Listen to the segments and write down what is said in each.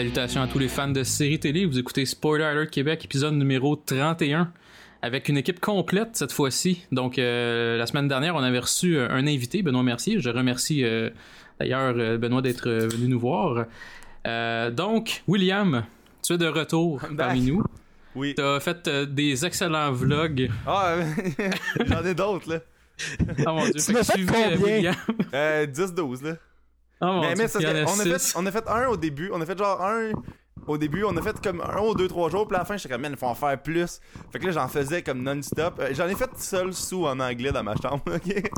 Salutations à tous les fans de séries télé. Vous écoutez Spoiler Alert Québec, épisode numéro 31, avec une équipe complète cette fois-ci. Donc, euh, la semaine dernière, on avait reçu euh, un invité, Benoît Mercier. Je remercie euh, d'ailleurs Benoît d'être venu nous voir. Euh, donc, William, tu es de retour I'm parmi nous. Oui. Tu as fait euh, des excellents vlogs. Ah, j'en ai d'autres, là. Oh mon dieu, Tu fait fait combien? William. Euh, 10-12, là. Oh mon mais dieu, mais ça il y en serait- a on, a fait, on a fait un au début. On a fait genre un au début. On a fait comme un ou deux, trois jours. Puis à la fin, j'étais comme, man, il faut en faire plus. Fait que là, j'en faisais comme non-stop. Euh, j'en ai fait seul sous en anglais dans ma chambre, ok?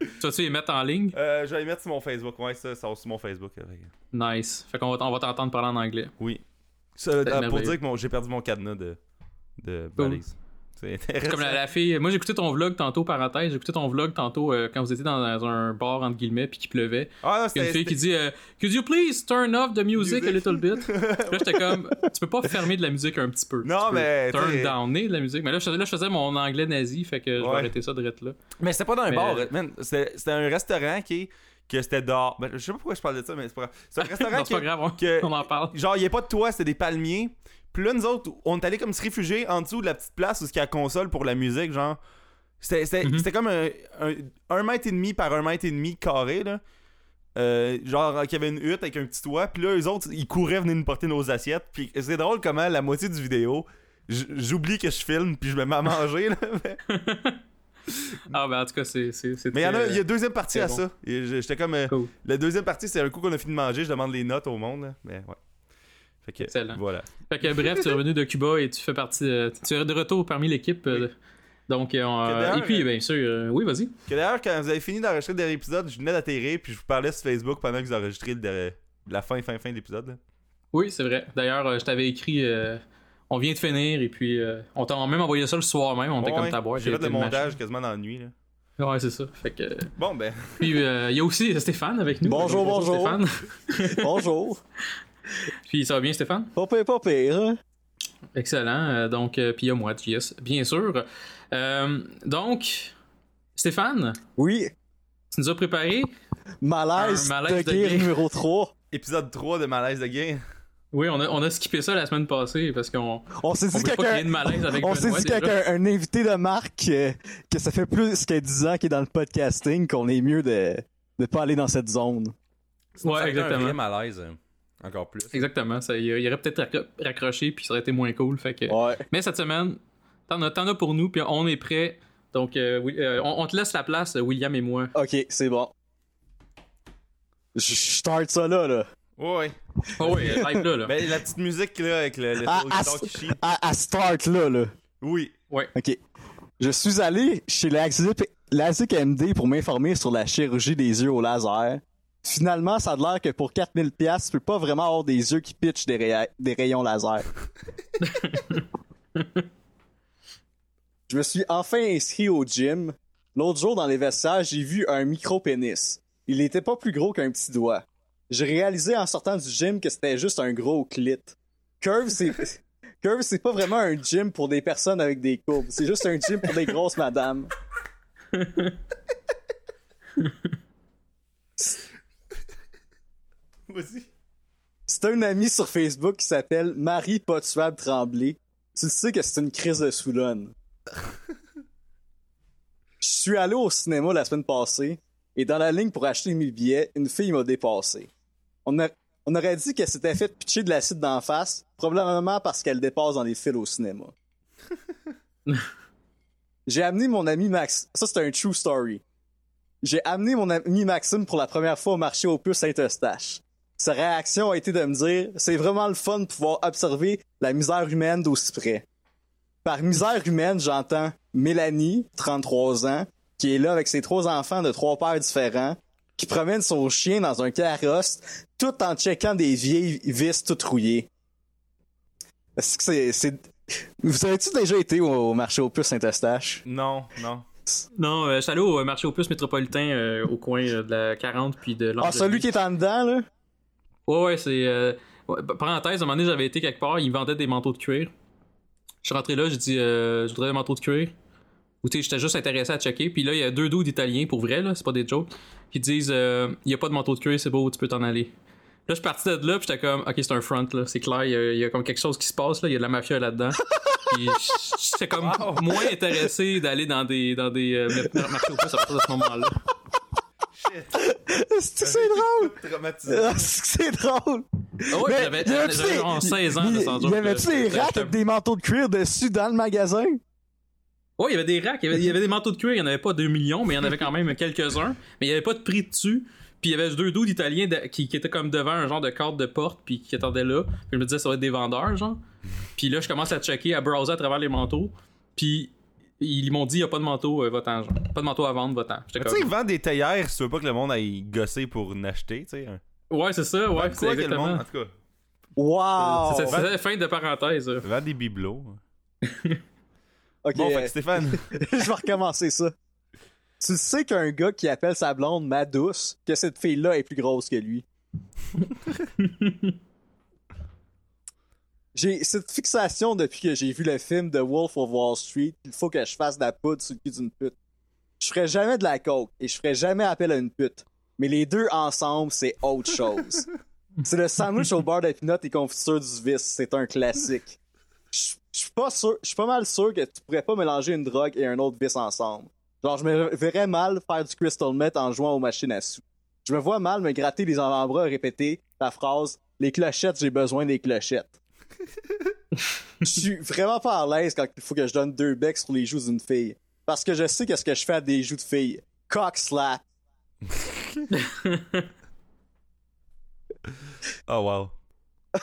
Tu vas-tu les mettre en ligne? Euh, je vais les mettre sur mon Facebook. Ouais, ça, ça va sur mon Facebook. euh, Nice. Fait qu'on va, on va t'entendre parler en anglais. Oui. Ça, euh, pour dire que j'ai perdu mon cadenas de, de valise. C'est intéressant. Comme la, la fille. Moi, j'ai écouté ton vlog tantôt, parenthèse. J'ai écouté ton vlog tantôt euh, quand vous étiez dans, un bar, entre guillemets, puis qu'il pleuvait. Ah, non, Il y a une c'était. fille qui dit euh, Could you please turn off the music, a little bit? Là, j'étais comme Tu peux pas fermer de la musique un petit peu. Non, Tu peux mais, Turn down de la musique. Mais là, je, là, je faisais mon anglais nazi, fait que je vais arrêter ça de rêtre là. Mais c'était pas dans un Mais- bar, man. C'était c'était un restaurant qui que c'était dehors. Ben, je sais pas pourquoi je parle de ça, mais c'est pas grave. C'est un restaurant Non, c'est pas grave, on, que- on en parle. Genre, il y a pas de toit, c'était des palmiers. Puis là, nous autres, on est allés comme se réfugier en dessous de la petite place où il y a la console pour la musique, genre. C'était c'était- Mhm. comme un, un, un mètre et demi par un mètre et demi carré, là. Euh, genre, qu'il y avait une hutte avec un petit toit. Puis là, eux autres, ils couraient venir nous porter nos assiettes. Puis c'est drôle comment la moitié du vidéo, j'oublie que je filme, puis je me mets à manger, là. Mais Ah, ben en tout cas, c'est. mais il y en a, très, il y a deuxième partie à bon. ça. J'étais comme. euh, Cool. La deuxième partie, c'est un coup qu'on a fini de manger, je demande les notes au monde, là. Mais ouais. Fait que, Excellent. voilà. Fait que bref, tu es revenu de Cuba et tu fais partie. euh, tu es de retour parmi l'équipe. euh, donc, on- et puis, bien sûr, oui, vas-y. Que d'ailleurs, quand vous avez fini d'enregistrer le dernier épisode, je venais d'atterrir, puis je vous parlais sur Facebook pendant que vous enregistrez le la fin, fin, fin de l'épisode. Oui, c'est vrai. D'ailleurs, je t'avais écrit. euh, on vient de finir et puis euh, on t'a même envoyé ça le soir même. On était Ouais, comme ta boîte. J'ai fait le montage quasiment dans la nuit. Là. Ouais, c'est ça. Fait que. Bon, ben. Puis euh, il y a aussi Stéphane avec nous. Bonjour, Donc, bonjour. Stéphane. Bonjour. Puis ça va bien, Stéphane? Pas pire, pas pire. hein? Excellent. Euh, donc, euh, puis il y a moi, JS, bien sûr. Euh, donc, Stéphane, Oui. tu nous as préparé? Malaise, Un malaise de de guerre guerre. numéro 3. Épisode 3 de Malaise de Gain. Oui, on a, on a skippé ça la semaine passée parce qu'on. On s'est dit qu'avec malaise avec on s'est Benoît, dit déjà. qu'avec un, un invité de marque euh, que ça fait plus que 10 ans qu'il est dans le podcasting qu'on est mieux de de pas aller dans cette zone. Ouais, ça exactement. un vrai malaise. euh, Encore plus. Exactement. Ça, il y aurait peut-être raccro- raccroché puis ça aurait été moins cool. Fait que. Ouais. Mais cette semaine, t'en as, t'en as pour nous, puis on est prêt. Donc, euh, oui, euh, on, on te laisse la place, William et moi. OK, c'est bon. Je start ça là là. Ouais. Oh oui, live là, là. Ben, la petite musique, là, avec le, le À, solo à, à- à start là là. Oui. Ouais. OK. Je suis allé chez l'ASIC MD pour m'informer sur la chirurgie des yeux au laser. Finalement, ça a l'air que pour 4000 pièces, tu peux pas vraiment avoir des yeux qui pitchent des, des rayons laser. Je me suis enfin inscrit au gym. L'autre jour, dans les vestiaires, j'ai vu un micro-pénis. Il était pas plus gros qu'un petit doigt. J'ai réalisé en sortant du gym que c'était juste un gros clit. Curve, c'est... Curve, c'est pas vraiment un gym pour des personnes avec des courbes. C'est juste un gym pour des grosses madames. Vas-y. C'est un ami sur Facebook qui s'appelle Marie Potuable Tremblay. Tu sais que c'est une crise de Soulonne. Je suis allé au cinéma la semaine passée et dans la ligne pour acheter mes billets, une fille m'a dépassé. On, a- on aurait dit qu'elle s'était fait pitcher de l'acide d'en face, probablement parce qu'elle dépasse dans les fils au cinéma. J'ai amené mon ami Max. Ça, c'est un true story. J'ai amené mon ami Maxime pour la première fois au marché au puces Saint-Eustache. Sa réaction a été de me dire c'est vraiment le fun de pouvoir observer la misère humaine d'aussi près. Par misère humaine, j'entends Mélanie, 33 ans, qui est là avec ses trois enfants de trois pères différents, qui promène son chien dans un carrosse, tout en checkant des vieilles vis toutes rouillées. Est-ce que c'est, c'est... Vous avez-tu déjà été au, marché aux puces Saint-Eustache? Non, non. Non, euh, je suis allé au marché aux puces métropolitain euh, au coin euh, de la 40 puis de Ah, celui qui est en dedans, là? Ouais, ouais, c'est. Euh... ouais, parenthèse, à un moment donné, j'avais été quelque part, ils vendaient des manteaux de cuir. Je suis rentré là, j'ai dit, euh, je voudrais des manteaux de cuir. Ou tu sais, j'étais juste intéressé à checker. Puis là, il y a deux dos d'Italiens, pour vrai, là, c'est pas des jokes, qui disent, euh, il y a pas de manteau de cuir, c'est beau, tu peux t'en aller. Là, je suis parti de là, puis j'étais comme, ok, c'est un front, là. C'est clair, il y, a, il y, a, comme quelque chose qui se passe, là. Il y a de la mafia là-dedans. puis j'étais comme wow. moins intéressé d'aller dans des, dans des euh, marchés aux puces à partir de ce moment-là. C'est drôle! C'est drôle! Oh, ouais, j'avais 16 ans de sans Il y avait-tu des racks avec des manteaux de cuir dessus dans le magasin? Oui, il y avait des racks, il y avait, il y avait des manteaux de cuir, il n'y en avait pas 2 millions, mais il y en avait quand même quelques-uns. Mais il n'y avait pas de prix dessus. Puis il y avait deux dudes italiens qui, qui, étaient comme devant un genre de carte de porte, puis qui attendaient là. Puis je me disais, ça va être des vendeurs, genre. Puis là, je commence à checker, à browser à travers les manteaux. Puis ils m'ont dit, il n'y a pas de manteau, euh, votant, genre. Pas de manteau à vendre, votant. Tu sais, ils vendent des théières si tu veux pas que le monde aille gosser pour n'acheter, tu sais. Ouais, c'est ça, ouais, c'est exactement. Monde, en tout cas? Wow! C'est la fin de parenthèse. Vend des bibelots. ok. Bon, fait que Stéphane. je vais recommencer ça. Tu sais qu'un gars qui appelle sa blonde ma douce, que cette fille-là est plus grosse que lui. j'ai cette fixation depuis que j'ai vu le film The Wolf of Wall Street. Il faut que je fasse de la poudre sur le cul d'une pute. Je ferais jamais de la coke et je ferais jamais appel à une pute. Mais les deux ensemble, c'est autre chose. c'est le sandwich au beurre d'épinot et confiture du vice. C'est un classique. Je suis pas sûr, je suis pas mal sûr que tu pourrais pas mélanger une drogue et un autre vice ensemble. Genre, je me verrais mal faire du crystal meth en jouant aux machines à sous. Je me vois mal me gratter les avant-bras et répéter la phrase Les clochettes, j'ai besoin des clochettes. Je suis vraiment pas à l'aise quand il faut que je donne deux becs sur les joues d'une fille. Parce que je sais qu'est-ce que je fais à des joues de filles. Cock slap. oh wow.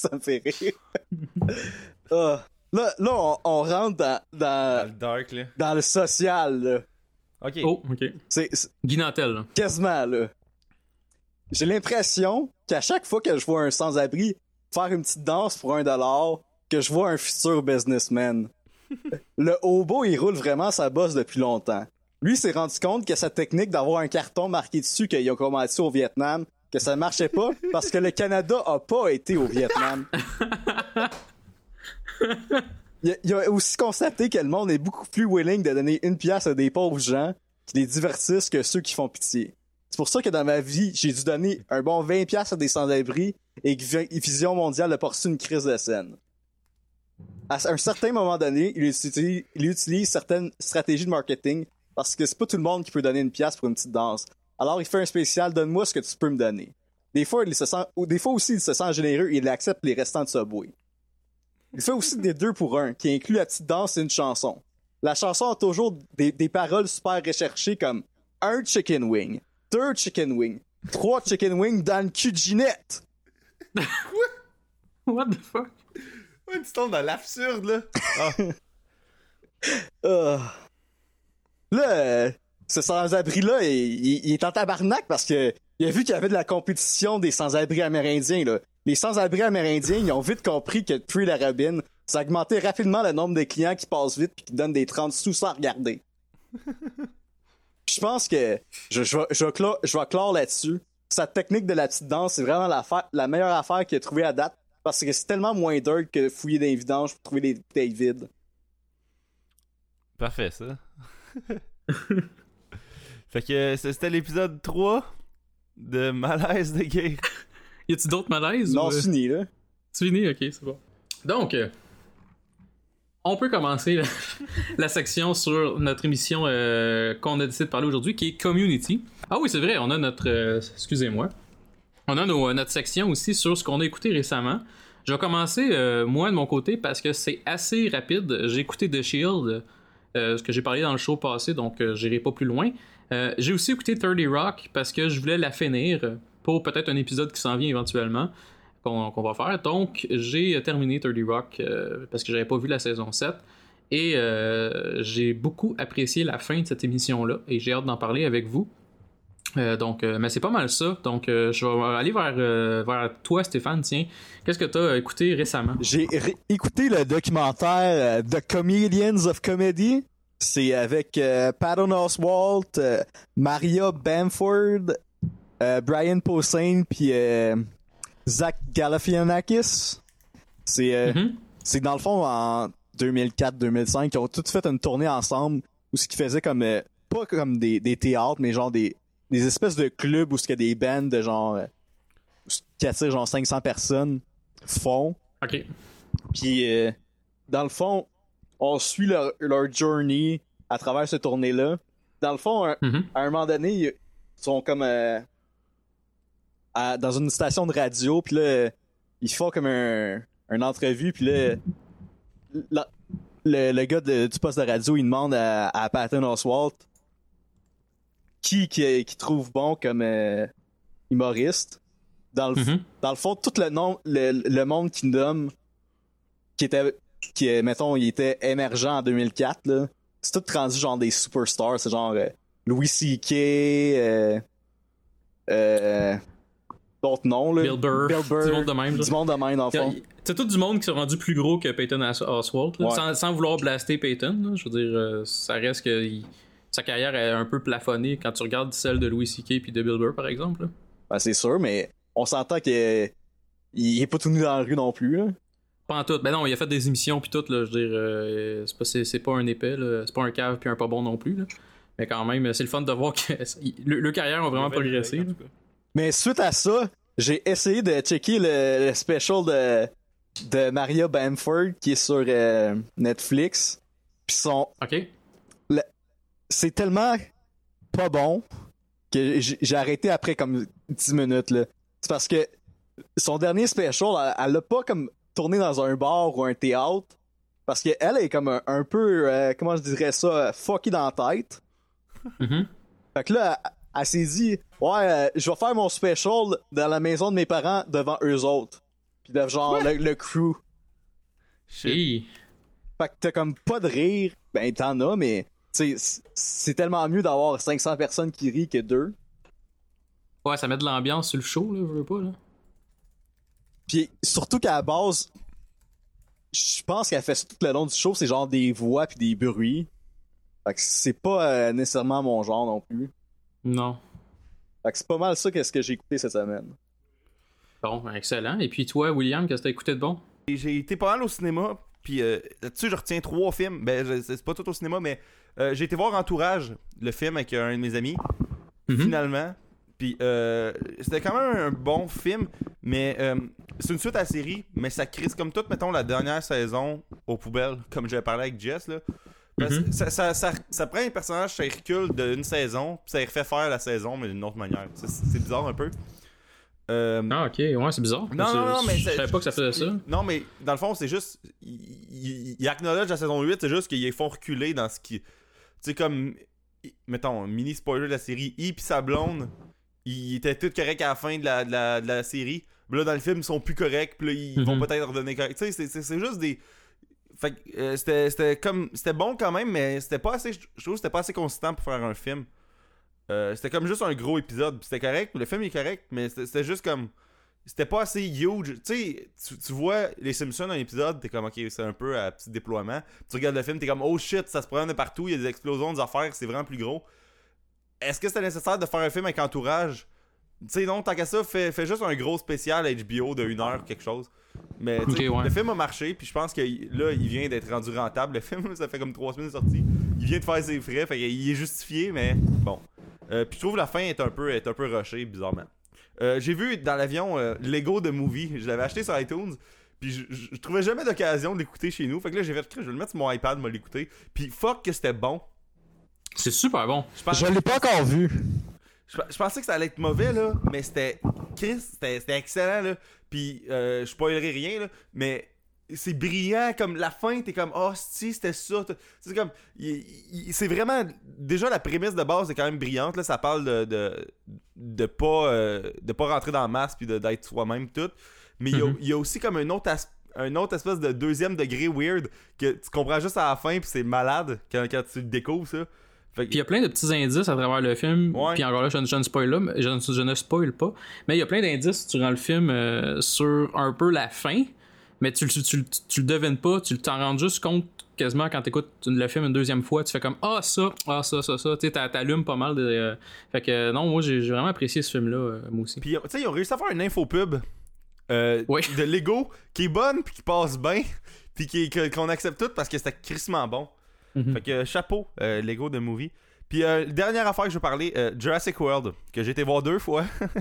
Ça me fait rire. uh. Là, là on, on rentre dans, dans, dans, le dark, là. dans le social. Là. Ok. Oh, ok. C'est Guinantel. Là. Quasiment, là. J'ai l'impression qu'à chaque fois que je vois un sans-abri faire une petite danse pour un dollar, que je vois un futur businessman. le hobo, il roule vraiment sa bosse depuis longtemps. Lui s'est rendu compte que sa technique d'avoir un carton marqué dessus qu'ils ont commencé au Vietnam, que ça marchait pas parce que le Canada a pas été au Vietnam. Il, a aussi constaté que le monde est beaucoup plus willing de donner une pièce à des pauvres gens qui les divertissent que ceux qui font pitié. C'est pour ça que dans ma vie, j'ai dû donner un bon 20 pièces à des sans-abri et que Vision Mondiale a poursu une crise de scène. À un certain moment donné, il utilise, il utilise certaines stratégies de marketing parce que c'est pas tout le monde qui peut donner une pièce pour une petite danse. Alors il fait un spécial donne-moi ce que tu peux me donner. Des fois, il se sent, ou des fois aussi, il se sent généreux et il accepte les restants de Subway. Il fait aussi des deux pour un, qui inclut la petite danse et une chanson. La chanson a toujours des, des paroles super recherchées comme un chicken wing, deux chicken wing, trois chicken wing dans le cul de Ginette. What the fuck? Ouais, tu tombes dans l'absurde, là. Ah. uh. Là, ce sans-abri-là, il, il, il, est en tabarnak parce que il a vu qu'il y avait de la compétition des sans-abri amérindiens, là. Les sans-abri amérindiens, ils ont vite compris que depuis la rabine, ça augmentait rapidement le nombre de clients qui passent vite puis qui donnent des 30 sous sans regarder. je pense que je, je, vais, je, vais clore, je vais clore là-dessus. Sa technique de la petite danse, c'est vraiment la, la meilleure affaire qu'il a trouvée à date parce que c'est tellement moins dur que de fouiller dans les vidanges pour trouver des bouteilles vides. Parfait, ça. fait que c'était l'épisode 3 de Malaise de Gay. y a-tu d'autres malaises? Non, ou... c'est fini, là. C'est fini, ok, c'est bon. Donc, euh, on peut commencer la, la, section sur notre émission euh, qu'on a décidé de parler aujourd'hui, qui est Community. Ah oui, c'est vrai, on a notre... Euh, excusez-moi. On a nos, notre section aussi sur ce qu'on a écouté récemment. Je vais commencer, moi, de mon côté, parce que c'est assez rapide. J'ai écouté The Shield, ce que j'ai parlé dans le show passé, donc j'irai pas plus loin. J'ai aussi écouté 30 Rock, parce que je voulais la finir pour peut-être un épisode qui s'en vient éventuellement qu'on qu va faire. Donc, j'ai terminé 30 Rock euh, parce que j'avais pas vu la saison 7. Et euh, j'ai beaucoup apprécié la fin de cette émission-là et j'ai hâte d'en parler avec vous. Euh, donc, mais c'est pas mal ça. Donc, je vais aller vers, vers toi, Stéphane. Tiens, qu'est-ce que tu as écouté récemment? J'ai écouté le documentaire The Comedians of Comedy. C'est avec Patton Oswalt, Maria Bamford, euh, Brian Posehn puis euh, Zach Galifianakis. C'est euh, c'est dans le fond en 2004-2005 ils ont tous fait une tournée ensemble où ce qui faisait comme pas comme des, des théâtres mais genre des des espèces de clubs où il y a des bands de genre qui attire genre 500 personnes font. Ok. Puis, euh, dans le fond, on suit leur, leur journey à travers ce tournée-là. Dans le fond, un- Mhm. à un moment donné, ils sont comme euh, à- dans une station de radio, puis là, ils font comme un, un entrevue, puis là, la- le, le gars de- du poste de radio, il demande à, à Patton Oswalt qui, qui, qui trouve bon comme euh, humoriste. Dans le, Mhm. dans le fond, tout le nom, le, le monde Kingdom, qui était, qui, est, mettons, il était émergent en 2004, là, c'est tout rendu genre des superstars, c'est genre euh, Louis C.K., euh, euh, d'autres noms, là. Bill Burr, Bill Burr, du monde de même, là. Du monde de même, dans le fond. C'est tout du monde qui sont rendus plus gros que Peyton Os- Oswalt. Ouais. sans, sans vouloir blaster Peyton. Je veux dire, euh, ça reste que il- sa carrière est un peu plafonnée quand tu regardes celle de Louis C.K. puis de Bill Burr, par exemple. là. Ben, c'est sûr, mais on s'entend qu'il il est pas tout nu dans la rue non plus, là. Pas en tout. Ben non, il a fait des émissions puis tout, là. Je veux dire, euh, c'est pas, c'est, c'est pas un épais, là. C'est pas un cave puis un pas bon non plus, là. Mais quand même, c'est le fun de voir que le, le carrière a vraiment progressé. Mais suite à ça, j'ai essayé de checker le, le special de, de Maria Bamford qui est sur euh, Netflix. Puis son, Ok. c'est tellement pas bon que j'ai j'ai arrêté après comme 10 minutes là. C'est parce que son dernier special, elle- elle l'a pas comme tourné dans un bar ou un théâtre parce qu'elle elle est comme un, un peu euh, comment je dirais ça, fucky dans la tête. Mhm. Fait que là, elle, elle s'est dit Ouais, euh, je vais faire mon special dans la maison de mes parents devant eux autres. Puis de genre le, le crew. Shit. Hey. Fait que t'as comme pas de rire. Ben t'en as, mais c'est tellement mieux d'avoir 500 personnes qui rient que deux. Ouais, ça met de l'ambiance sur le show, là, je veux pas, là. Puis surtout qu'à la base, je pense qu'elle fait ça tout le long du show, c'est genre des voix puis des bruits. Fait que c'est pas euh, nécessairement mon genre non plus. Non. Fait que c'est pas mal ça qu'est-ce que j'ai écouté cette semaine. Bon, excellent. Et puis toi, William, qu'est-ce que t'as écouté de bon? J'ai été pas mal au cinéma, puis euh, là-dessus, je retiens trois films. Ben, c'est pas tout au cinéma, mais euh, j'ai été voir Entourage, le film avec un de mes amis, Mhm. finalement. Puis euh, c'était quand même un bon film, mais euh, c'est une suite à la série, mais ça crise comme toute, mettons, la dernière saison aux poubelles, comme j'avais parlé avec Jess, là. Parce Mhm. ça, ça, ça, ça prend un personnage, ça recule d'une saison, puis ça refait faire la saison, mais d'une autre manière. C'est bizarre un peu. Euh, Ah, ok, ouais, c'est bizarre. non, non, non, mais Je savais pas que ça faisait ça. Non, mais dans le fond, c'est juste. Il, il, acknowledge la saison 8, c'est juste qu'ils font reculer dans ce qui. Tu sais, comme. Mettons, mini spoiler de la série, I pis sa blonde, ils étaient tous corrects à la fin de la, de la, de la série. Mais là, dans le film, ils sont plus corrects, puis là, ils vont Mhm. peut-être redonner correct. Tu sais, c'est- juste des. Fait euh, c'était comme. C'était bon quand même, mais c'était pas assez. Je trouve que c'était pas assez consistant pour faire un film. Euh, c'était comme juste un gros épisode, c'était correct, le film est correct, mais c'était juste comme c'était pas assez huge. Tu sais, tu, tu vois les Simpsons un épisode, t'es comme ok, c'est un peu à petit déploiement. Tu regardes le film, t'es comme oh shit, ça se promène de partout, il y a des explosions, des affaires, c'est vraiment plus gros. Est-ce que c'était nécessaire de faire un film avec entourage? Tu sais, non, tant qu'à ça, fais, fais juste un gros spécial HBO de une heure ou quelque chose. Mais ouais. le film a marché, puis je pense que là, il vient d'être rendu rentable. Le film, ça fait comme trois semaines de sortie. Il vient de faire ses frais, fait qu'il est justifié, mais bon. Euh, puis je trouve la fin est un peu, est un peu rushée, bizarrement. Euh, j'ai vu dans l'avion euh, Lego de Movie. Je l'avais acheté sur iTunes. Puis je, je- je trouvais jamais d'occasion de l'écouter chez nous. Fait que là, j'ai fait, je vais le mettre sur mon iPad, me l'écouter. Puis fuck que c'était bon. C'est super bon. Je, pense- Je l'ai pas encore vu. je, je pensais que ça allait être mauvais, là. Mais c'était. Chris, c'était excellent, là. Puis euh, je spoilerai rien, là. Mais c'est brillant. Comme la fin, t'es comme, oh, si, c'était ça. C'est comme. C'est vraiment. Déjà, la prémisse de base est quand même brillante, là. Ça parle de. de, de pas, euh, de pas rentrer dans la masse puis de- d'être soi-même, tout. Mais il y a- Mhm. y, a aussi comme un autre aspect. Un autre espèce de deuxième degré weird que tu comprends juste à la fin, puis c'est malade quand, quand tu le découvres, ça. Puis il y a plein de petits indices à travers le film. Puis encore là, je, ne- je ne spoil là, mais- je, ne- je ne spoil pas. Mais il y a plein d'indices durant le film euh, sur un peu la fin. Mais tu, tu, tu, tu le devines pas, tu t'en rends juste compte quasiment quand t'écoutes le film une deuxième fois. Tu fais comme Ah, ça, ah, ça, ça, ça. Tu t'allumes pas mal. De, euh, Fait que euh, non, moi j'ai vraiment apprécié ce film-là, euh, moi aussi. Puis, tu sais, ils ont réussi à faire une infopub euh, Oui. de Lego qui est bonne, puis qui passe bien, puis qu'on accepte tout parce que c'était crissement bon. Mhm. Fait que euh, chapeau, euh, Lego de movie. Puis, euh, dernière affaire que je veux parler, euh, Jurassic World, que j'ai été voir deux fois.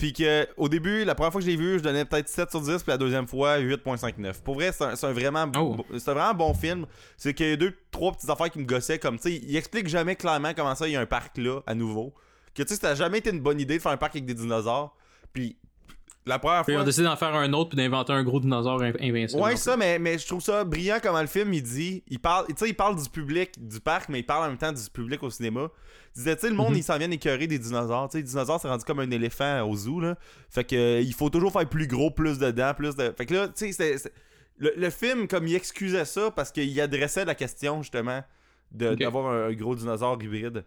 Puis que au début, la première fois que je l'ai vu, je donnais peut-être 7 sur 10, puis la deuxième fois, 8.59. Pour vrai, c'est un, un vraiment, Oh. c'est un vraiment bon film. C'est qu'il y a deux, trois petites affaires qui me gossaient, comme, tu sais, il explique jamais clairement comment ça, il y a un parc là, à nouveau. Que, tu sais, ça a jamais été une bonne idée de faire un parc avec des dinosaures. Puis, la première Puis fois... on décide d'en faire un autre puis d'inventer un gros dinosaure in- invincible. Ouais, ça, mais, mais je trouve ça brillant comment le film il dit. Il parle, tu sais, il parle du public du parc, mais il parle en même temps du public au cinéma. Il disait, tu sais, le monde, Mhm. il s'en vient écœurer des dinosaures. Tu sais, les dinosaures, c'est rendu comme un éléphant au zoo, là. Fait que euh, il faut toujours faire plus gros, plus de dents, plus de. Fait que là, tu sais, le, le film, comme il excusait ça parce qu'il adressait la question, justement, d'avoir un, un gros dinosaure hybride.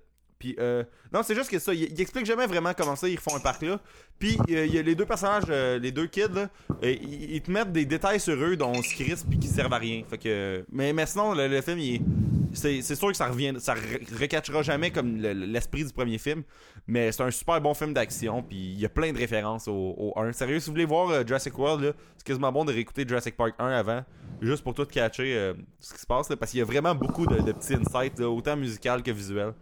Euh, non, c'est juste que ça, il, il explique jamais vraiment comment ça, ils refont un parc là. Puis, euh, il y a les deux personnages, euh, les deux kids, là, ils, ils te mettent des détails sur eux dont on se puis qui servent à rien. Fait que, mais, sinon, le, film, il est- c'est, sûr que ça revient, ça re- recatchera jamais comme le- l'esprit du premier film. Mais c'est un super bon film d'action. Puis, il y a plein de références au, au 1. Sérieux, si vous voulez voir Jurassic World, c'est quasiment bon de réécouter Jurassic Park 1 avant. Juste pour tout catcher ce qui se passe. parce qu'il y a vraiment beaucoup de, petits insights, autant musical que visuel.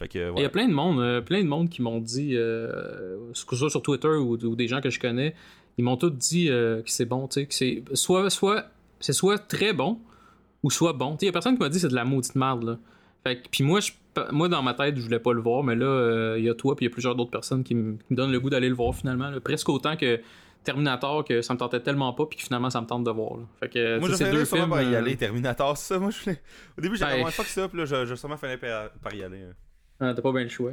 Fait que, Il y a plein de monde, euh, plein de monde qui m'ont dit, euh, que ce soit sur Twitter ou, ou des gens que je connais, ils m'ont tous dit euh, que c'est bon, tu sais, que c'est soit, soit, c'est soit très bon ou soit bon. Tu sais, il y a personne qui m'a dit que c'est de la maudite merde, là. Fait que, puis moi, je, moi, dans ma tête, je voulais pas le voir, mais là, euh, il y a toi, puis il y a plusieurs d'autres personnes qui, me- qui me donnent le goût d'aller le voir finalement, là. presque autant que Terminator, que ça me tentait tellement pas, puis que finalement, ça me tente de voir. là. Fait que, Moi, savais deux films. par y aller, Terminator, c'est ça. Moi, je voulais- Au début, j'avais Ouais. moins fuck ça, puis là, je, je sûrement fallait par, par y aller. hein. Ah, T'as pas bien le choix.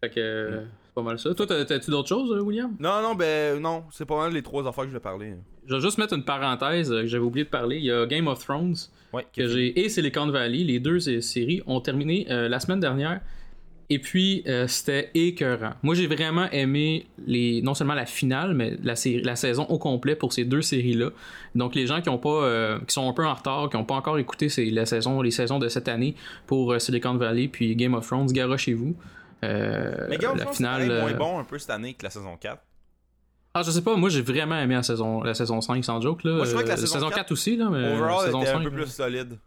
Fait que, euh, c'est pas mal ça. Toi, t'as- t'as-tu d'autres choses, euh, William? Non, non, ben, non, c'est pas mal les trois affaires que je vais parler. Je vais juste mettre une parenthèse euh, que j'avais oublié de parler. Il y a Game of Thrones Ouais, que j'ai et Silicon Valley, les deux séries ont terminé euh, la semaine dernière. Et puis euh, c'était écœurant. Moi j'ai vraiment aimé les non seulement la finale, mais la série, la saison au complet pour ces deux séries là. Donc les gens qui ont pas, euh, qui sont un peu en retard, qui ont pas encore écouté ces, la saison, les saisons de cette année pour euh, Silicon Valley puis Game of Thrones, chez vous. Euh, Mais Game of la Thrones, finale. c'est moins bon un peu cette année que la saison 4. Ah je sais pas, moi j'ai vraiment aimé la saison, la saison 5 sans joke là. Moi, je trouvais que la saison 4, aussi là, mais Overall, saison était un 5, peu là. plus solide.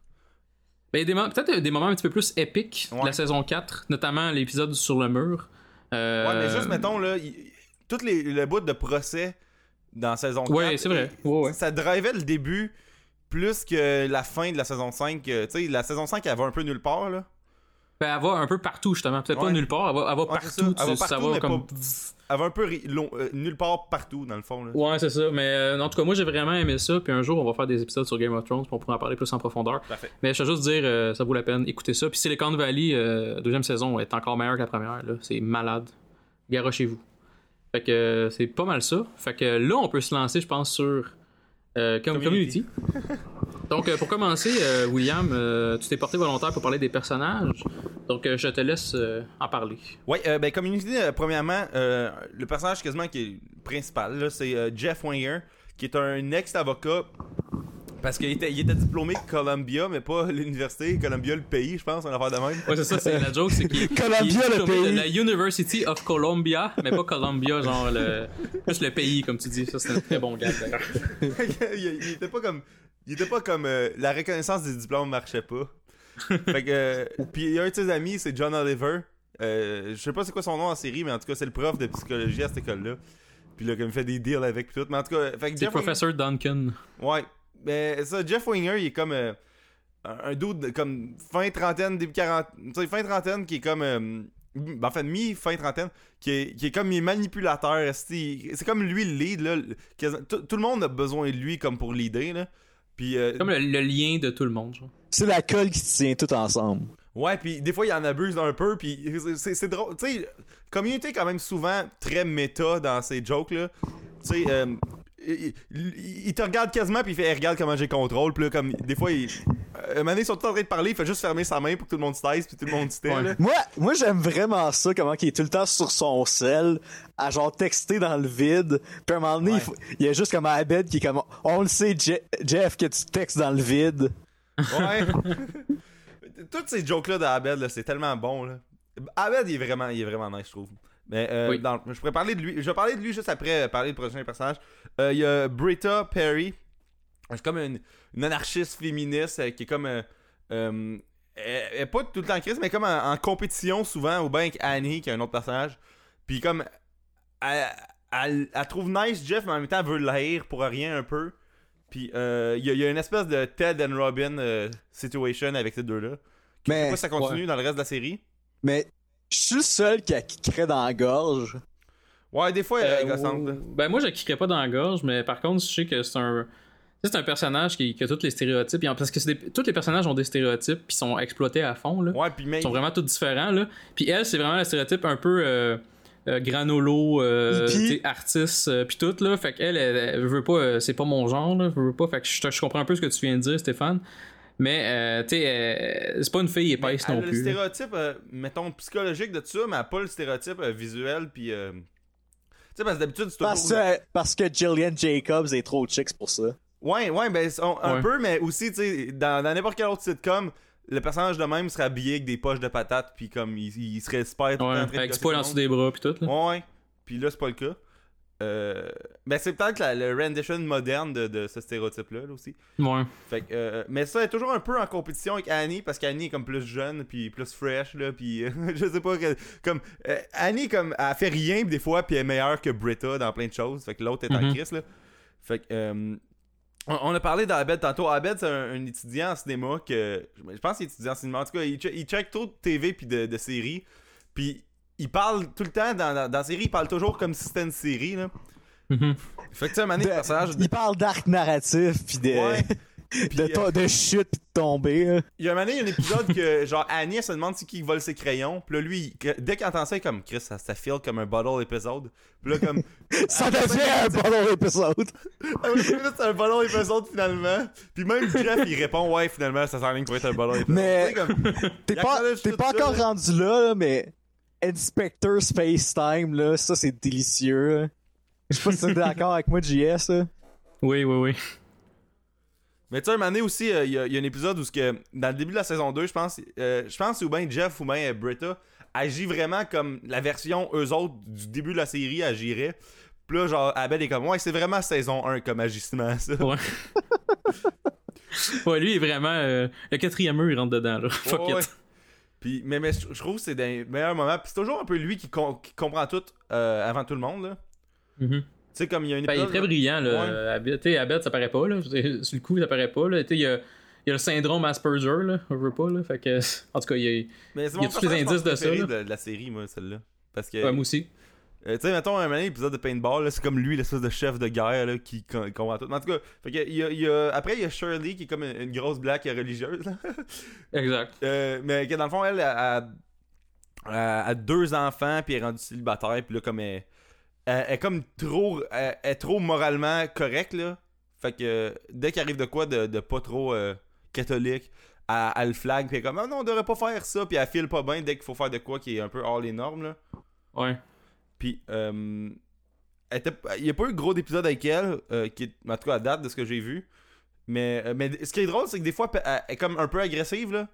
Ben, peut-être des moments un petit peu plus épiques de Ouais. la saison 4, notamment l'épisode sur le mur. Euh, Ouais, mais juste, mettons, là, les, le bout de procès dans saison 4. Ouais, c'est vrai. Ouais. Ça drivait le début plus que la fin de la saison 5. euh, Tu sais, la saison 5, elle va un peu nulle part, là. Ben, elle va un peu partout, justement. Peut-être Ouais. pas nulle part, elle va, elle va Ouais, c'est ça. partout. Elle va ça partout, comme... pas- Elle va un peu long- euh, nulle part partout, dans le fond, là. Ouais, c'est ça. Mais euh, en tout cas, moi, j'ai vraiment aimé ça. Puis un jour, on va faire des épisodes sur Game of Thrones, puis on pourra en parler plus en profondeur. Parfait. Mais je vais juste dire, euh, ça vaut la peine. Écoutez ça. Puis Silicon Valley, deuxième saison, est encore meilleure que la première. là. C'est malade. Garochez-vous. Fait que c'est pas mal ça. Fait que là, on peut se lancer, je pense, sur euh, com- Community. Community. Donc, euh, pour commencer, euh, William, euh, tu t'es porté volontaire pour parler des personnages. Donc, euh, je te laisse euh, en parler. Euh, ben, Community, euh, premièrement, euh, le personnage quasiment qui est principal, là, c'est euh, Jeff Winger, qui est un ex-avocat. Parce qu'il était, il était diplômé de Columbia, mais pas l'université, Columbia le pays, je pense, une affaire de même. Ouais, c'est ça, c'est la joke, c'est qu'il Columbia, est le pays. de la University of Columbia, mais pas Columbia, genre le, plus le pays, comme tu dis. Ça, c'est un très bon gars, d'ailleurs. il, il était pas comme. Il était pas comme. euh, la reconnaissance des diplômes marchait pas. fait que. euh, Puis il y a un de ses amis, c'est John Oliver. Euh, je sais pas c'est quoi son nom en série, mais en tout cas, c'est le prof de psychologie à cette école-là. Puis là, comme il fait des deals avec tout. Mais en tout cas, fait que C'est Jeff Professor Duncan. Ouais. Mais ça, Jeff Winger, il est comme euh, un un dude de- comme fin trentaine, début quarantaine. Tu sais, fin trentaine qui est comme. euh, ben, en fait, mi-fin trentaine, qui est, qui est comme il est manipulateur. C'est comme lui le lead. Là, tout, tout le monde a besoin de lui comme pour leader. Là. Puis, euh, Comme le, le lien de tout le monde, genre. C'est la colle qui tient tout ensemble. Ouais, puis des fois, il en abuse un peu, puis c'est- c'est c'est drôle. Tu sais, Community est quand même souvent très méta dans ses jokes, là. Tu sais, euh, il, il- il te regarde quasiment, puis il fait hey, Regarde comment j'ai contrôle », puis là, comme, des fois, il... Euh, un moment donné, ils sont tous en train de parler, il fait juste fermer sa main pour que tout le monde se taise, puis tout le monde se tait, Ouais. Moi, moi j'aime vraiment ça, comment il est tout le temps sur son sel, à genre texter dans le vide. Puis à un moment donné, Ouais. il, faut- il y a juste comme Abed qui est comme On le sait, Je- Jeff, que tu textes dans le vide. Ouais. Toutes ces jokes-là d'Abed, là, c'est tellement bon, là. Abed, il est vraiment, il est vraiment nice, je trouve. Mais euh, Oui. dans- je pourrais parler de lui. Je vais parler de lui juste après euh, parler du prochain personnage. Euh, Il y a Britta Perry. C'est comme une, une anarchiste féministe euh, qui est comme. euh, euh, elle, elle est pas tout le temps en crise, mais comme en, en compétition souvent, ou bien avec Annie, qui est un autre personnage. Puis comme. Elle, elle, elle trouve nice Jeff, mais en même temps, elle veut l'haïr pour rien un peu. Puis euh, il y, a- il y a une espèce de Ted and Robin euh, situation avec ces deux-là. Je sais pas si ça continue dans le reste de la série. mais je suis le seul qui a crée dans la gorge. Ouais, des fois, elle est Euh, là. Ben moi je kickerais pas dans la gorge, mais par contre je sais que c'est un c'est un personnage qui, qui a tous les stéréotypes. Parce que c'est des- tous les personnages ont des stéréotypes puis sont exploités à fond. Là. Ouais, puis même. Ils sont vraiment tous différents. Là. Puis elle, c'est vraiment le stéréotype un peu euh, euh, granolo, euh, artiste, euh, puis tout. Là. Fait qu'elle, elle, elle veut pas, euh, c'est pas mon genre. Là, elle veut pas. Fait que je, je comprends un peu ce que tu viens de dire, Stéphane. Mais, euh, tu sais, euh, c'est pas une fille épaisse elle non a le plus. là. stéréotype, euh, mettons, psychologique de ça, mais elle a pas le stéréotype euh, visuel, puis. euh, Tu sais, parce que d'habitude, c'est Parce toujours. parce que Jillian Jacobs est trop chicks pour ça. Ouais, ouais, ben, on- un Ouais. peu, mais aussi, tu sais, dans, dans n'importe quel autre sitcom, le personnage de même serait habillé avec des poches de patates, puis comme il, il serait super. tout le temps Ouais, en train de avec du poil tout en le dessous des bras, puis tout. Là. Ouais, ouais. Puis là, c'est pas le cas. Euh, ben, c'est peut-être la- le rendition moderne de, de ce stéréotype-là, là, aussi. Ouais. Fait que, euh, mais ça est toujours un peu en compétition avec Annie parce qu'Annie est comme plus jeune puis plus fresh là puis euh, je sais pas comme euh, Annie comme elle fait rien pis des fois puis elle est meilleure que Britta dans plein de choses fait que l'autre est en Mhm. crise là fait que on, on a parlé d'Abed tantôt Abed c'est un, un étudiant en cinéma que je pense qu'il est étudiant en cinéma en tout cas il, che- il check trop de TV puis de, de séries puis il parle tout le temps dans, dans, dans la série il parle toujours comme si c'était une série là Mhm. fait que tu sais un moment donné, le De- personnage il parle d'arc narratif pis de, Ouais. de, Puis, euh, de chute pis de tomber. Il y a un moment donné, il y a un épisode que, genre, Annie, elle se demande c'est qui qui vole ses crayons. Puis là, lui, il- dès qu'il entend ça, il est comme, Chris, ça, ça feel comme un bottle épisode. Puis là, comme, Ça devient un bon épisode. c'est un bottle épisode finalement. Puis même Jeff, il répond, ouais, finalement, ça s'enligne pour être un bottle épisode. Mais- comme, T'es pas, pas ça, encore rendu là, là, mais Inspector Space Time, là, ça c'est délicieux. là. Je sais pas si t'es d'accord avec moi, JS. Là. Oui, oui, oui. Mais tu sais, un moment donné aussi, euh, il y, a- il y a un épisode où, ce que, dans le début de la saison 2, je pense, euh, je pense que ou bien Jeff ou bien euh, Britta agit vraiment comme la version eux autres du début de la série agirait. Puis là, genre, Abel est comme, ouais, c'est vraiment saison 1 comme agissement, ça. Ouais. ouais, lui, il est vraiment. euh, le quatrième mur, il rentre dedans, là. Fuck Ouais, ouais. Puis, mais, mais je trouve que c'est des meilleurs moments. Puis c'est toujours un peu lui qui, com- qui comprend tout euh, avant tout le monde. Là. Mhm. Tu sais, comme il y a une Ben, il est très brillant, là. Ouais. Tu sais, Abed, ça paraît pas, là. Sur le coup, ça paraît pas, là. Tu sais, il y a, il y a le syndrome Asperger, là. On veut pas, là. Fait que, en tout cas, il y a. Il y a tous les indices de ça, préféré là. De, de la série, moi, celle-là. Parce que, Ouais, moi aussi. Euh, tu sais, mettons un épisode de paintball, c'est comme lui, l'espèce de chef de guerre là, qui com- comprend tout. Mais en tout cas, fait que, y a, il y a- après, il y a Shirley qui est comme une, une grosse blague religieuse. là. Exact. Euh, mais que dans le fond, elle a, a- deux enfants, puis elle est rendue célibataire, puis là, comme elle, elle, elle est comme trop, elle, elle est trop moralement correcte, là. Fait que dès qu'il arrive de quoi de, de pas trop euh, catholique, elle, elle le flag, puis elle est comme, ah non, on devrait pas faire ça, puis elle file pas bien dès qu'il faut faire de quoi qui est un peu hors les normes, là. Ouais. Puis, euh, elle était- il y a pas eu gros d'épisodes avec elle, euh, qui est, en tout cas à date de ce que j'ai vu. Mais, euh, mais ce qui est drôle, c'est que des fois, elle, est comme un peu agressive, là.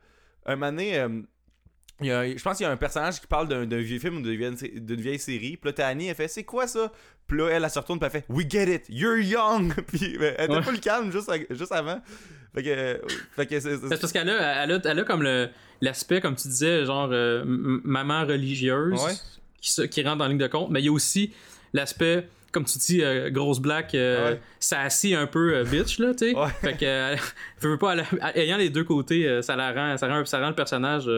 Un moment donné, il y a- je pense qu'il y a un personnage qui parle d'un vieux film ou d'une vieille, série. Puis là, t'as Annie, elle fait C'est quoi ça? Puis là, elle, elle se retourne, puis elle fait We get it, you're young. puis elle était Ouais. pas le calme juste, à- juste avant. Fait que, fait que c'est. parce qu'elle a, elle a, elle a comme l'aspect, comme tu disais, genre euh, maman religieuse Ouais. Qui, se- qui rentre dans la ligne de compte, mais il y a aussi l'aspect, comme tu dis, euh, grosse black, euh, Ouais. sassy un peu euh, bitch, là, tu sais. Ouais. Fait que, euh, pas, ayant les deux côtés, ça la rend, ça rend, ça rend le personnage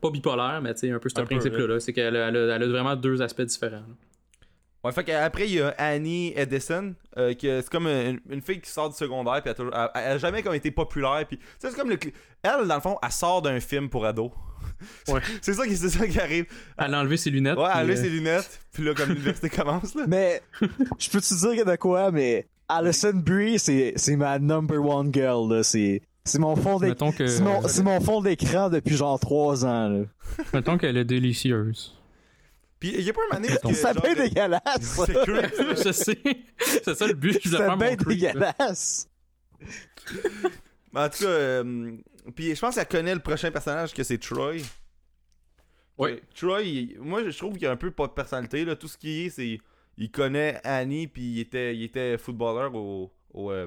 pas bipolaire, mais tu sais, un peu ce principe-là. là. C'est qu'elle a, elle a, elle a vraiment deux aspects différents. là. Ouais, fait qu'après, il y a Annie Edison, euh, que c'est comme une, une fille qui sort du secondaire, puis elle, elle- elle a jamais comme été populaire, puis tu sais, c'est comme le. Elle, dans le fond, elle sort d'un film pour ado. Ouais. c'est ça, qui- c'est ça qui arrive. Elle a enlevé ses lunettes. Ouais, elle a puis, levé euh, ses lunettes, puis là, comme l'université commence, là. Mais, je peux te dire de quoi, mais Alison Brie, c'est, c'est ma number one girl, là. C'est, c'est mon fond d'écran. Mettons que- C'est mon, c'est mon fond d'écran depuis genre trois ans, là. Mettons qu'elle est délicieuse. Puis il y a pas un que, C'est bien de- dégueulasse, ça. C'est je sais. C'est ça le but. C'est faire bien dégueulasse. Mais en tout cas, euh, puis je pense qu'elle connaît le prochain personnage, que c'est Troy. Ouais. Troy, il- moi, je trouve qu'il y a un peu pas de personnalité, là. Tout ce qui est, c'est. Il connaît Annie, puis il était, il était footballeur au, au, euh,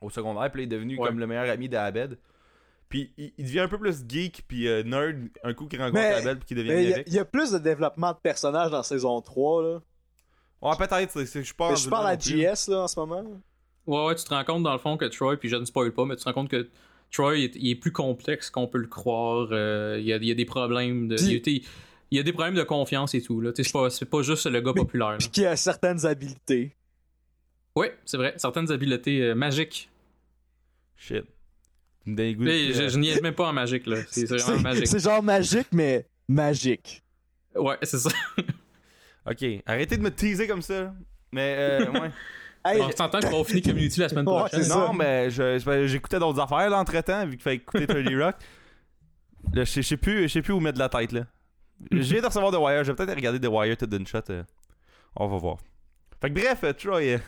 au secondaire, puis il est devenu Ouais. comme le meilleur ami d'Abed. Puis il, il devient un peu plus geek, puis euh, nerd, un coup qu'il rencontre Mais- Abed, puis qu'il devient Mais il y, a- avec. il y a plus de développement de personnages dans saison 3, là. Ouais, peut-être, je. Mais je parle à JS là en ce moment. Ouais, ouais, tu te rends compte dans le fond que Troy, puis je ne spoil pas, mais tu te rends compte que Troy il est, il est plus complexe qu'on peut le croire. euh, il, y a, il y a des problèmes de. Puis- il, y a des problèmes de confiance et tout. là. Tu sais, C'est pas, c'est pas juste le gars Mais- populaire. Puis qui a certaines habiletés. Ouais, c'est vrai. Certaines habiletés euh, magiques. Shit. Tu me donnes le goût de- Mais je, je niaise même pas en magique, là. C'est c'est vraiment magique. C'est genre magique, mais magique. Ouais, c'est ça. Ok, arrêtez de me teaser comme ça. Mais, euh, ouais. Hey, On s'entend qu'on finit Community la semaine Ouais, prochaine. c'est non, ça. mais je- je- j'écoutais d'autres affaires là entre temps, vu qu'il fallait écouter 30 Rock. Là, je sais- je sais plus, je sais plus où mettre la tête là. Je viens de recevoir The Wire, je vais peut-être regarder The Wire tout d'une shot. euh. On va voir. Fait que bref, euh, Troy. euh,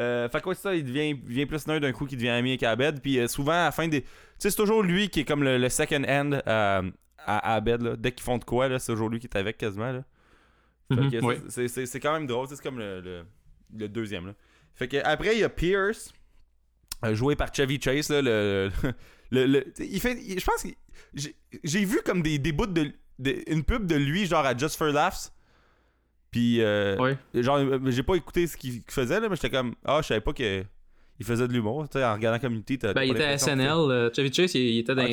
euh, fait quoi ça, il devient, il devient plus nerd d'un coup qu'il devient ami avec Abed. Puis euh, souvent, à la fin des. Tu sais, c'est toujours lui qui est comme le, le second hand euh, à Abed. Là. Dès qu'ils font de quoi, là, c'est toujours lui qui est avec quasiment. Là. Fait que ouais. c'est- c'est- c'est c'est quand même drôle, c'est comme le, le, le deuxième. Là. Fait que après, il y a Pierce, euh, joué par Chevy Chase. Là, le, il fait, je pense que j'ai- j'ai vu comme des, des bouts de, de- une pub de lui, genre à Just for Laughs. Puis, euh, genre, euh, j'ai pas écouté ce qu'il faisait, là, mais j'étais comme, ah, je savais pas que. Il faisait de l'humour, tu sais, en regardant Community. t'as- Ben, t'as il était à SNL. euh, Chevy Chase, il, il était dans, Ok.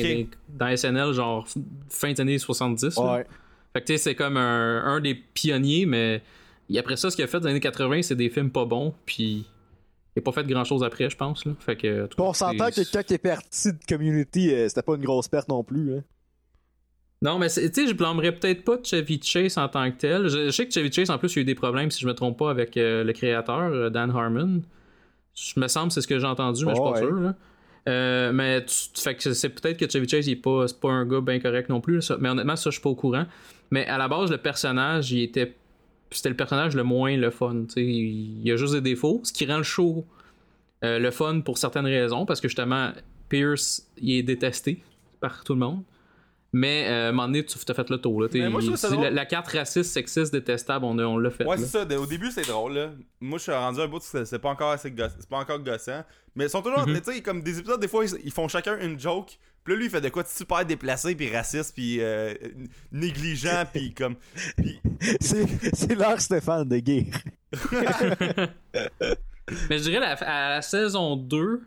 dans- dans SNL, genre fin des années 70. là. ouais. Fait que tu sais, c'est comme un, un des pionniers, mais et après ça, ce qu'il a fait dans les années 80, c'est des films pas bons, puis il a pas fait grand chose après, je pense. Là. Fait que, en tout cas, On s'entend que quand il est parti de community, euh, c'était pas une grosse perte non plus. Hein. Non, mais tu sais, je blâmerais peut-être pas Chevy Chase en tant que tel. Je, je sais que Chevy Chase, en plus, il y a eu des problèmes, si je me trompe pas, avec euh, le créateur, euh, Dan Harmon. Je me semble, c'est ce que j'ai entendu, mais je suis Oh, pas ouais. sûr. Là. Euh, mais tu- fait que c'est peut-être que Chevy Chase, il est pas, un gars bien correct non plus. ça. mais honnêtement, ça, je suis pas au courant. Mais à la base, le personnage, il était. C'était le personnage le moins le fun. Il y a juste des défauts, ce qui rend le show euh, le fun pour certaines raisons, parce que justement, Pierce, il est détesté par tout le monde. Mais euh, à un moment donné, tu t'as fait le tour. Là, Mais moi, je trouve ça c'est la, la carte raciste, sexiste, détestable, on, l'a fait. Ouais, c'est ça. Au début, c'est drôle. Là. Moi, je suis rendu à un bout, c'est c'est pas encore assez goss- c'est pas encore gossant. Mais ils sont toujours, Mhm. tu sais, comme des épisodes, des fois, ils, ils font chacun une joke. Puis là, lui, il fait de quoi de super déplacé, puis raciste, puis euh, négligent, puis comme. Puis, C'est leur Stéphane de Guerre. Mais je dirais la- à la saison 2,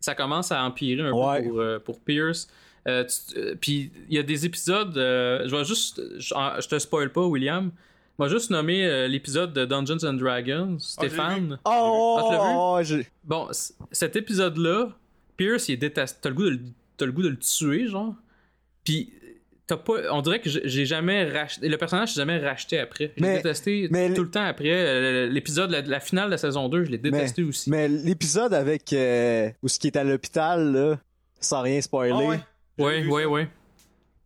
ça commence à empirer un Ouais. peu pour, euh, pour Pierce. Euh, euh, Puis il y a des épisodes, euh, je vais juste, je, te spoil pas, William. Je vais juste nommer euh, l'épisode de Dungeons and Dragons, Ah, Stéphane. Oh, Ah, vu? oh, j'ai- Bon, c- cet épisode-là, Pierce, il est détesté. T'as le goût de, le- t'as le goût de le tuer, genre. Puis, t'as pas. On dirait que j'ai jamais racheté. Le personnage, j'ai jamais racheté après. Je l'ai Mais- détesté mais- tout le temps après. Euh, L'épisode, la, la finale de la saison 2, je l'ai détesté aussi. Mais l'épisode avec euh, où ce qui est à l'hôpital, là, sans rien spoiler. Ah ouais. Ouais, ouais, ça. ouais.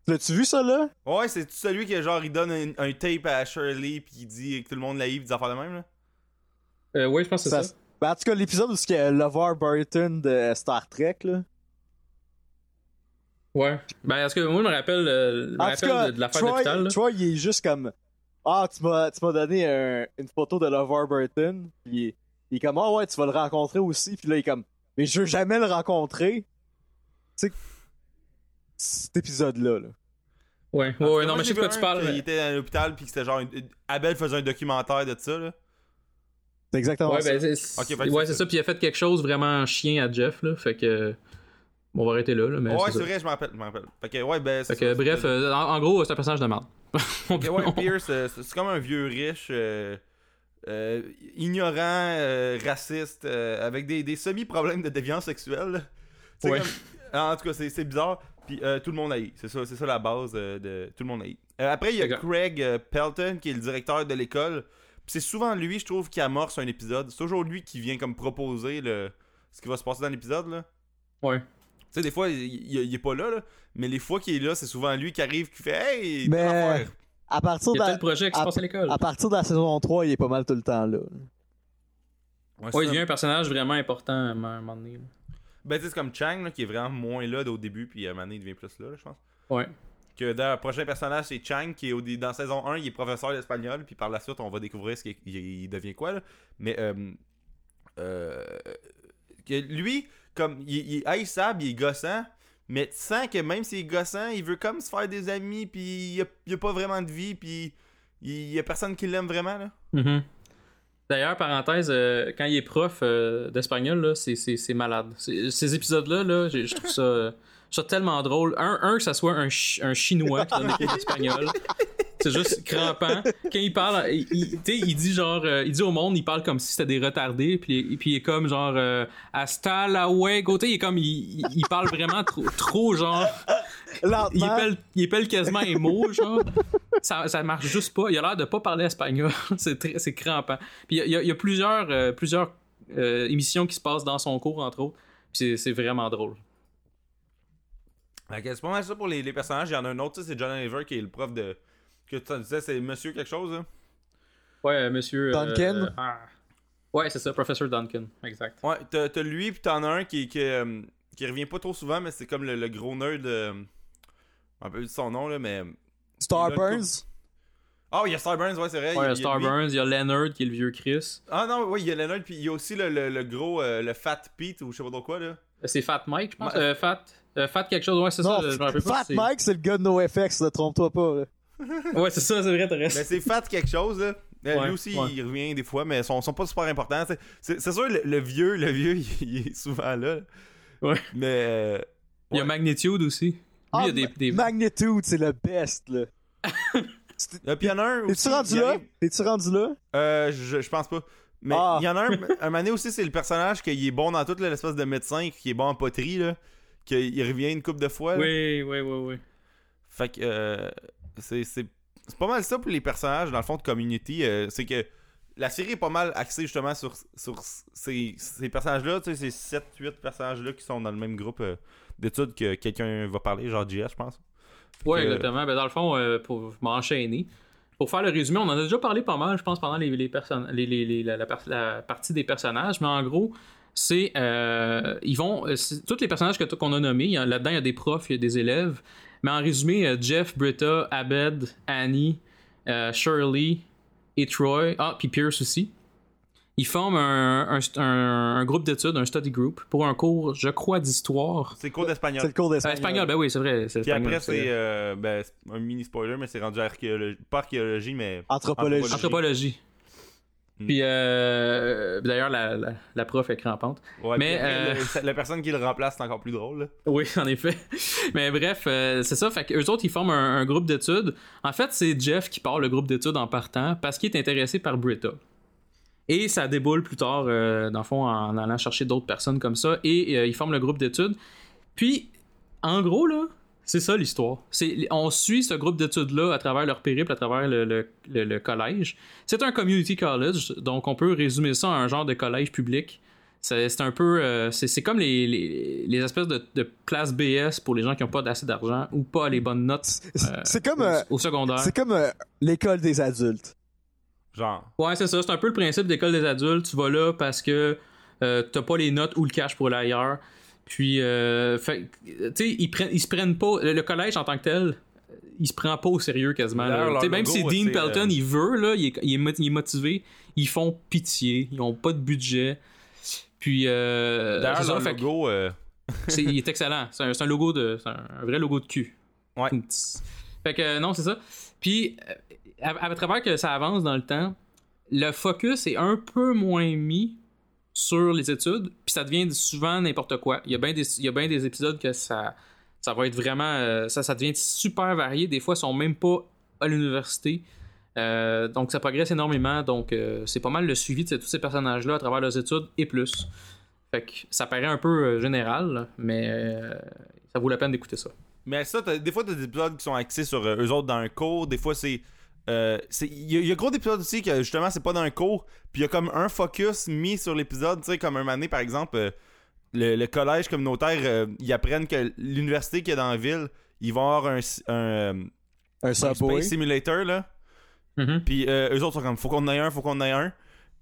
L'as-tu vu ça là? Ouais, c'est celui qui, genre, il donne un, un tape à Shirley, puis il dit que tout le monde l'aïe, des affaires de même, là. Euh, ouais, je pense que c'est ça. Ça- Ben, en tout cas, l'épisode où ce qu'il y a LeVar Burton de Star Trek, là. Ouais. Ben, est-ce que moi, je me rappelle, euh, je me rappelle cas, de, de l'affaire d'hôpital. là. Troy, il est juste comme Ah, tu m'as, tu m'as donné un- une photo de LeVar Burton. Puis il est, il est comme Ah ouais, tu vas le rencontrer aussi. Puis là, il est comme Mais je veux jamais le rencontrer. Tu sais, cet épisode-là. Là. Ouais, ouais, non, moi, mais je sais de quoi tu parles. mais- était à l'hôpital, puis que c'était genre. une- Abel faisait un documentaire de ça, là. C'est exactement Ouais, ça. ben, c'est ouais, ça. Puis il a fait quelque chose vraiment chien à Jeff, là. Fait que. Bon, on va arrêter là, là. Mais ouais, c'est vrai, je m'en rappelle, je m'en rappelle. Fait que, ouais, ben, Fait que, ça, bref, euh, en, en gros, c'est un personnage de merde. On Ok, peut- ouais, Pierce, euh, c'est comme un vieux riche, euh, euh, ignorant, euh, raciste, euh, avec des, des semi-problèmes de déviance sexuelle. là. Ouais. comme- en tout cas, c'est c'est bizarre. Puis euh, tout le monde haït. C'est ça, c'est ça la base euh, de tout le monde haït. Euh, après, il y a. Craig euh, Pelton, qui est le directeur de l'école. C'est souvent lui, je trouve, qui amorce un épisode. C'est toujours lui qui vient comme proposer le... ce qui va se passer dans l'épisode. là. Ouais. Tu sais, des fois, il, il- il est pas là, là, mais les fois qu'il est là, c'est souvent lui qui arrive, qui fait Hey, Mais-. À partir, Il y a de, tel projet qui se à- passe à l'école. à partir de la saison 3, il est pas mal tout le temps là. Ouais, il devient un personnage vraiment important à un moment donné. là. Ben, c'est comme Chang, là, qui est vraiment moins là au début, puis à un moment donné, il devient plus là, là, je pense. Ouais. Que dans le prochain personnage, c'est Chang, qui est au, dans saison 1, il est professeur d'espagnol, puis par la suite, on va découvrir ce qu'il il- il devient quoi, là. Mais, euh, euh, que lui, comme, il, il est haïssable, il est gossant, mais tu sens que même s'il est gossant, il veut comme se faire des amis, puis il a, il a pas vraiment de vie, puis il y a personne qui l'aime vraiment, là. Mhm. D'ailleurs, parenthèse, euh, quand il est prof euh, d'espagnol, c'est, malade. Ces épisodes-là, là, je trouve ça, tellement drôle. Un, un, que ça soit un, un chinois qui donne des cours d'espagnol. C'est juste crampant. Quand il parle, il, il- tu sais, il dit genre, euh, il dit au monde, il parle comme si c'était des retardés, puis, puis il est comme genre, hasta la sais, il est comme, il, parle vraiment trop, trop genre, il il épelle quasiment un mot, genre. Ça, ça marche juste pas. Il a l'air de pas parler espagnol. c'est, très- c'est crampant. Puis il y a, il y plusieurs, euh, plusieurs euh, émissions qui se passent dans son cours, entre autres. Puis c'est, c'est vraiment drôle. Ok, c'est pas mal ça pour les, les personnages. Il y en a un autre, tu sais, c'est John Oliver qui est le prof de. Que tu disais, c'est Monsieur quelque chose, là. Ouais, euh, monsieur. euh, Duncan? ah. Ouais, c'est ça, Professeur Duncan. Exact. Ouais, t'as t'as lui, puis t'en as un qui, qui, euh, qui revient pas trop souvent, mais c'est comme le, le gros nerd. Euh... Un peu son nom, là, mais. Starburns? Ah, il y a Starburns, ouais, c'est vrai. il y a- Ouais, il y a Starburns, il y a Leonard qui est le vieux Chris. Ah non, oui, il y a Leonard, puis il y a aussi le, le, le gros, euh, le Fat Pete, ou je sais pas trop quoi, là. Euh, C'est Fat Mike, je pense. Ma- Euh, Fat, euh, Fat quelque chose, ouais, c'est ça. je rappelle pas Fat Mike, c'est le gars de NoFX, là, trompe-toi pas. Là. Ouais, c'est ça, c'est vrai, t'as Mais raison. c'est Fat quelque chose, là. Euh, Ouais, lui aussi, ouais. il revient des fois, mais ils sont, sont pas super importants. C'est- C'est c'est sûr, le, le vieux, le vieux, il, il est souvent là. Ouais. Mais. euh, Il y a ouais. Magnitude aussi. Lui, il y a Ah, des. des... Magnitude, c'est le best, là. Puis il y en a un aussi. T'es-tu rendu il là? arrive- T'es-tu rendu là? Euh, je, je pense pas. Mais il Ah. y en a un, un moment donné aussi, c'est le personnage qui est bon dans toute là, l'espèce de médecin qui est bon en poterie, là. Qu'il revient une couple de fois. là. Oui, oui, oui, oui. Fait que euh, c'est c'est- c'est pas mal ça pour les personnages, dans le fond, de Community. euh, c'est que la série est pas mal axée justement sur, sur ces, ces personnages-là, tu sais, ces 7-8 personnages-là qui sont dans le même groupe euh, d'études que quelqu'un va parler, genre JS, je pense. Ouais, que- exactement. Ben, dans le fond, euh, pour m'enchaîner, pour faire le résumé, on en a déjà parlé pas mal, je pense, pendant les, les les, les- la, la par- la partie des personnages, mais en gros, c'est. euh, ils vont. euh, Tous les personnages qu'on a nommés, là-dedans, il y a des profs, il y a des élèves, mais en résumé, euh, Jeff, Britta, Abed, Annie, euh, Shirley et Troy, ah, puis Pierce aussi. Ils forment un, un, un- un groupe d'études, un study group, pour un cours, je crois, d'histoire. C'est cours d'espagnol. C'est le cours Euh, d'espagnol. espagnol, ben oui, c'est vrai. Puis espagnol, après, c'est euh, ben, un mini spoiler, mais c'est rendu archéologie. Pas archéologie, mais. Anthropologie. Anthropologie. Hmm. Puis euh, d'ailleurs, la, la, la prof est crampante. Ouais, Mais, euh, le- la personne qui le remplace, c'est encore plus drôle. là. Oui, en effet. Mais bref, euh, c'est ça. Fait qu'eux autres, ils forment un, un groupe d'études. En fait, c'est Jeff qui part le groupe d'études en partant parce qu'il est intéressé par Britta. Et ça déboule plus tard, euh, dans le fond, en allant chercher d'autres personnes comme ça. Et ils forment le groupe d'études. Puis, en gros, là, c'est ça l'histoire. C'est, on suit ce groupe d'études-là à travers leur périple, à travers le, le- le- le collège. C'est un community college, donc on peut résumer ça à un genre de collège public. C'est, c'est un peu. euh, c'est, c'est comme les, les, les espèces de, de classes BS pour les gens qui n'ont pas assez d'argent ou pas les bonnes notes C'est- euh, C'est comme, au, euh, au secondaire. c'est comme euh, l'école des adultes. Genre. Ouais, c'est ça. C'est un peu le principe d'école des adultes. Tu vas là parce que euh, t'as pas les notes ou le cash pour aller ailleurs. Puis, euh, tu sais, ils, prennent- ils se prennent pas. Le, le collège en tant que tel, il se prend pas au sérieux quasiment. là. Même si Dean c'est, Pelton, euh, il veut, là, il est, il est mot- il est motivé, ils font pitié. Ils ont pas de budget. Puis, euh, D'ailleurs, ça, leur fait logo. euh, c'est- il est excellent. C'est un, logo de. C'est un, un vrai logo de cul. Ouais. Fait que euh, non, c'est ça. Puis, euh, à, à travers que ça avance dans le temps, le focus est un peu moins mis sur les études, puis ça devient souvent n'importe quoi. Il y a bien des, il y a bien des épisodes que ça, ça va être vraiment. euh, ça, ça devient super varié. Des fois, ils sont même pas à l'université. Euh, donc, ça progresse énormément. Donc, euh, c'est pas mal le suivi de tous ces personnages-là à travers leurs études et plus. Fait que ça paraît un peu général, mais ça vaut la peine d'écouter ça. Mais ça, des fois, t'as des épisodes qui sont axés sur eux autres dans un cours. Des fois, c'est. Euh, Il y, a- il y a gros d'épisodes aussi que justement, c'est pas dans un cours. Puis il y a comme un focus mis sur l'épisode. Tu sais, comme un année, par exemple, euh, le, le collège communautaire, euh, ils apprennent que l'université qu'il y a dans la ville, ils vont avoir un, un, Un un subway. Space Simulator, là. Mhm. Puis euh, eux autres sont comme, faut qu'on en ait un, faut qu'on en ait un.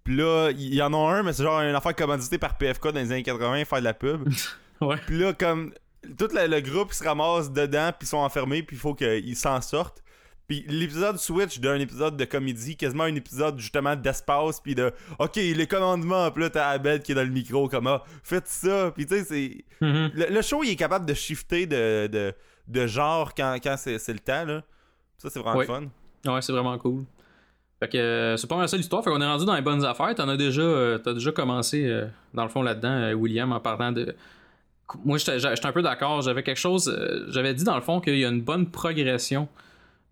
Puis là, il y en a un, mais c'est genre une affaire commanditée par PFK dans les années 80, faire de la pub. Ouais. Puis là, comme tout le, le groupe se ramasse dedans, puis ils sont enfermés, puis il faut qu'ils s'en sortent. Puis l'épisode switch d'un épisode de comédie, quasiment un épisode justement d'espace, puis de OK, les commandements, puis là t'as Abed qui est dans le micro, comme ah, faites ça. Puis tu sais, c'est. Mhm. Le, le show, il est capable de shifter de, de, de genre quand, quand c'est le temps, là. Ça, c'est vraiment fun. Ouais, c'est vraiment cool. Fait que euh, c'est pas mal ça l'histoire. Fait qu'on est rendu dans les bonnes affaires. T'en as déjà, euh, t'as déjà commencé, euh, dans le fond, là-dedans, euh, William, en parlant de. Moi, j'étais j'étais un peu d'accord. J'avais quelque chose. euh, J'avais dit, dans le fond, qu'il y a une bonne progression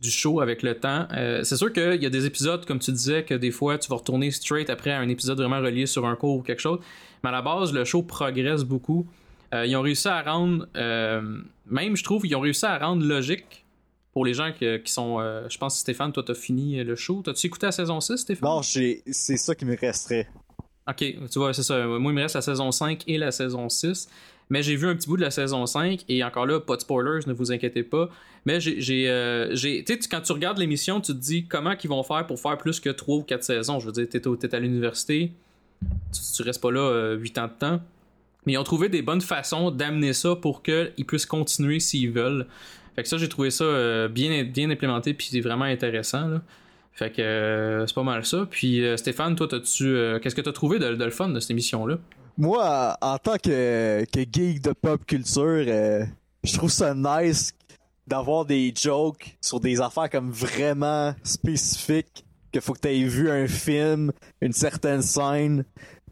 du show avec le temps. Euh, c'est sûr qu'il y a des épisodes, comme tu disais, que des fois, tu vas retourner straight après un épisode vraiment relié sur un cours ou quelque chose. Mais à la base, le show progresse beaucoup. Euh, ils ont réussi à rendre. euh, même, je trouve, ils ont réussi à rendre logique pour les gens qui sont. je pense, Stéphane, toi, t'as fini le show. T'as-tu écouté la saison 6, Stéphane? Non, j'ai, c'est ça qui me resterait. Ok, tu vois, c'est ça. Moi, il me reste la saison 5 et la saison 6. Mais j'ai vu un petit bout de la saison 5 et encore là, pas de spoilers, ne vous inquiétez pas. Mais j'ai. euh, tu sais, quand tu regardes l'émission, tu te dis comment ils vont faire pour faire plus que 3 ou 4 saisons. Je veux dire, t'es, à l'université, tu, tu restes pas là 8 ans de temps. Mais ils ont trouvé des bonnes façons d'amener ça pour qu'ils puissent continuer s'ils veulent. Fait que ça, j'ai trouvé ça euh, bien, bien implémenté puis c'est vraiment intéressant. Fait que euh, c'est pas mal ça. Puis euh, Stéphane, toi, t'as-tu, euh, qu'est-ce que t'as trouvé de, de le fun de cette émission-là? Moi, en tant que, que geek de pop culture, euh, je trouve ça nice d'avoir des jokes sur des affaires comme vraiment spécifiques, que faut que t'aies vu un film, une certaine scène,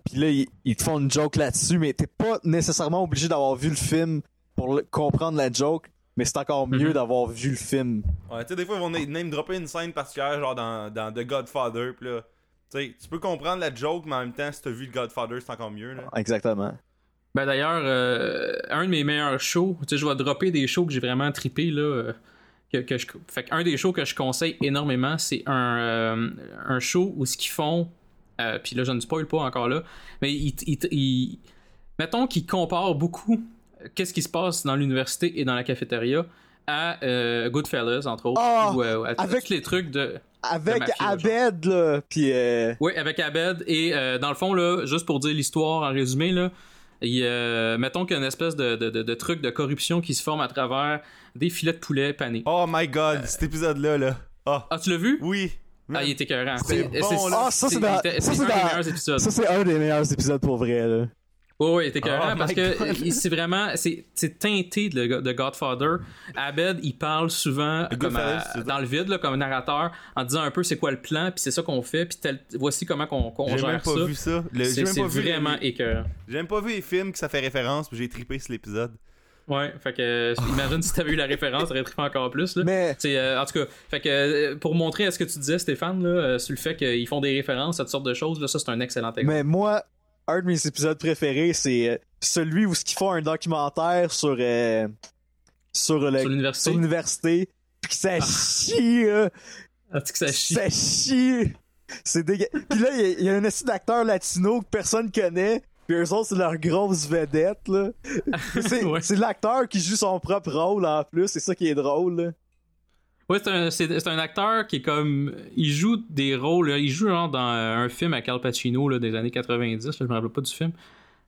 puis là, ils, ils te font une joke là-dessus, mais t'es pas nécessairement obligé d'avoir vu le film pour le- comprendre la joke, mais c'est encore mieux Mhm. d'avoir vu le film. Ouais, tu sais, des fois, ils vont na- name dropper une scène particulière, genre dans, dans The Godfather, pis là. Tu sais, tu peux comprendre la joke, mais en même temps, si t'as vu le Godfather, c'est encore mieux, là. Exactement. Ben d'ailleurs, euh, un de mes meilleurs shows, tu sais, je vais dropper des shows que j'ai vraiment trippé là. euh, que, que je, fait qu'un des shows que je conseille énormément, c'est un, euh, un show où ce qu'ils font, euh, puis là je ne spoil pas encore là, mais ils, ils- ils- mettons qu'ils comparent beaucoup qu'est-ce qui se passe dans l'université et dans la cafétéria à euh, Goodfellas entre autres, Ah, ou euh, à avec- tous les trucs de Avec mafia, genre. Abed, là, puis euh, oui, avec Abed. Et euh, dans le fond, là, juste pour dire l'histoire en résumé, là, il, euh, mettons qu'il y a une espèce de, de, de- de truc de corruption qui se forme à travers des filets de poulet panés. Oh my Euh, god, cet épisode-là, là. Ah, Ah, tu l'as vu? oui. Ah, il était écœurant. C'est bon, là. Ah, ça, c'est dans- c'était- ça, c'est c'est un des meilleurs épisodes. ça, c'est un des meilleurs épisodes pour vrai, là. Oui, oui, écœurant Oh parce my que il- c'est vraiment, c'est c'est teinté de, de Godfather. Abed, il parle souvent comme à- c'est ça? dans le vide, là, comme narrateur, en disant un peu c'est quoi le plan, puis c'est ça qu'on fait, puis tel- voici comment qu'on J'ai gère même pas ça. vu ça. Le- J'ai C'est même c'est pas vu. vraiment les- écœurant. J'ai même pas vu les films que ça fait référence, puis j'ai trippé sur l'épisode. Ouais, fait que euh, imagine si t'avais eu la référence, t'aurais trippé encore plus. Là. Mais C'est, euh, en tout cas, fait que euh, pour montrer à ce que tu disais, Stéphane, là, euh, sur le fait qu'ils font des références à toutes sortes de choses, là, ça c'est un excellent exemple. Mais moi, un de mes épisodes préférés, c'est euh, celui où ils font un documentaire sur euh, sur l'université, puis que ça chie. Ah, tu sais que ça chie. ça chie. C'est dégueu. Puis là, il y a- il y, a un esti d'acteur latino que personne connaît. Puis eux autres, c'est leur grosse vedette, là. C'est Ouais. l'acteur qui joue son propre rôle, en plus. C'est ça qui est drôle, là. Ouais, c'est un, un acteur qui est comme. Il joue des rôles. Il joue genre dans euh, un film avec Al Pacino là, des années 90. là, je me rappelle pas du film.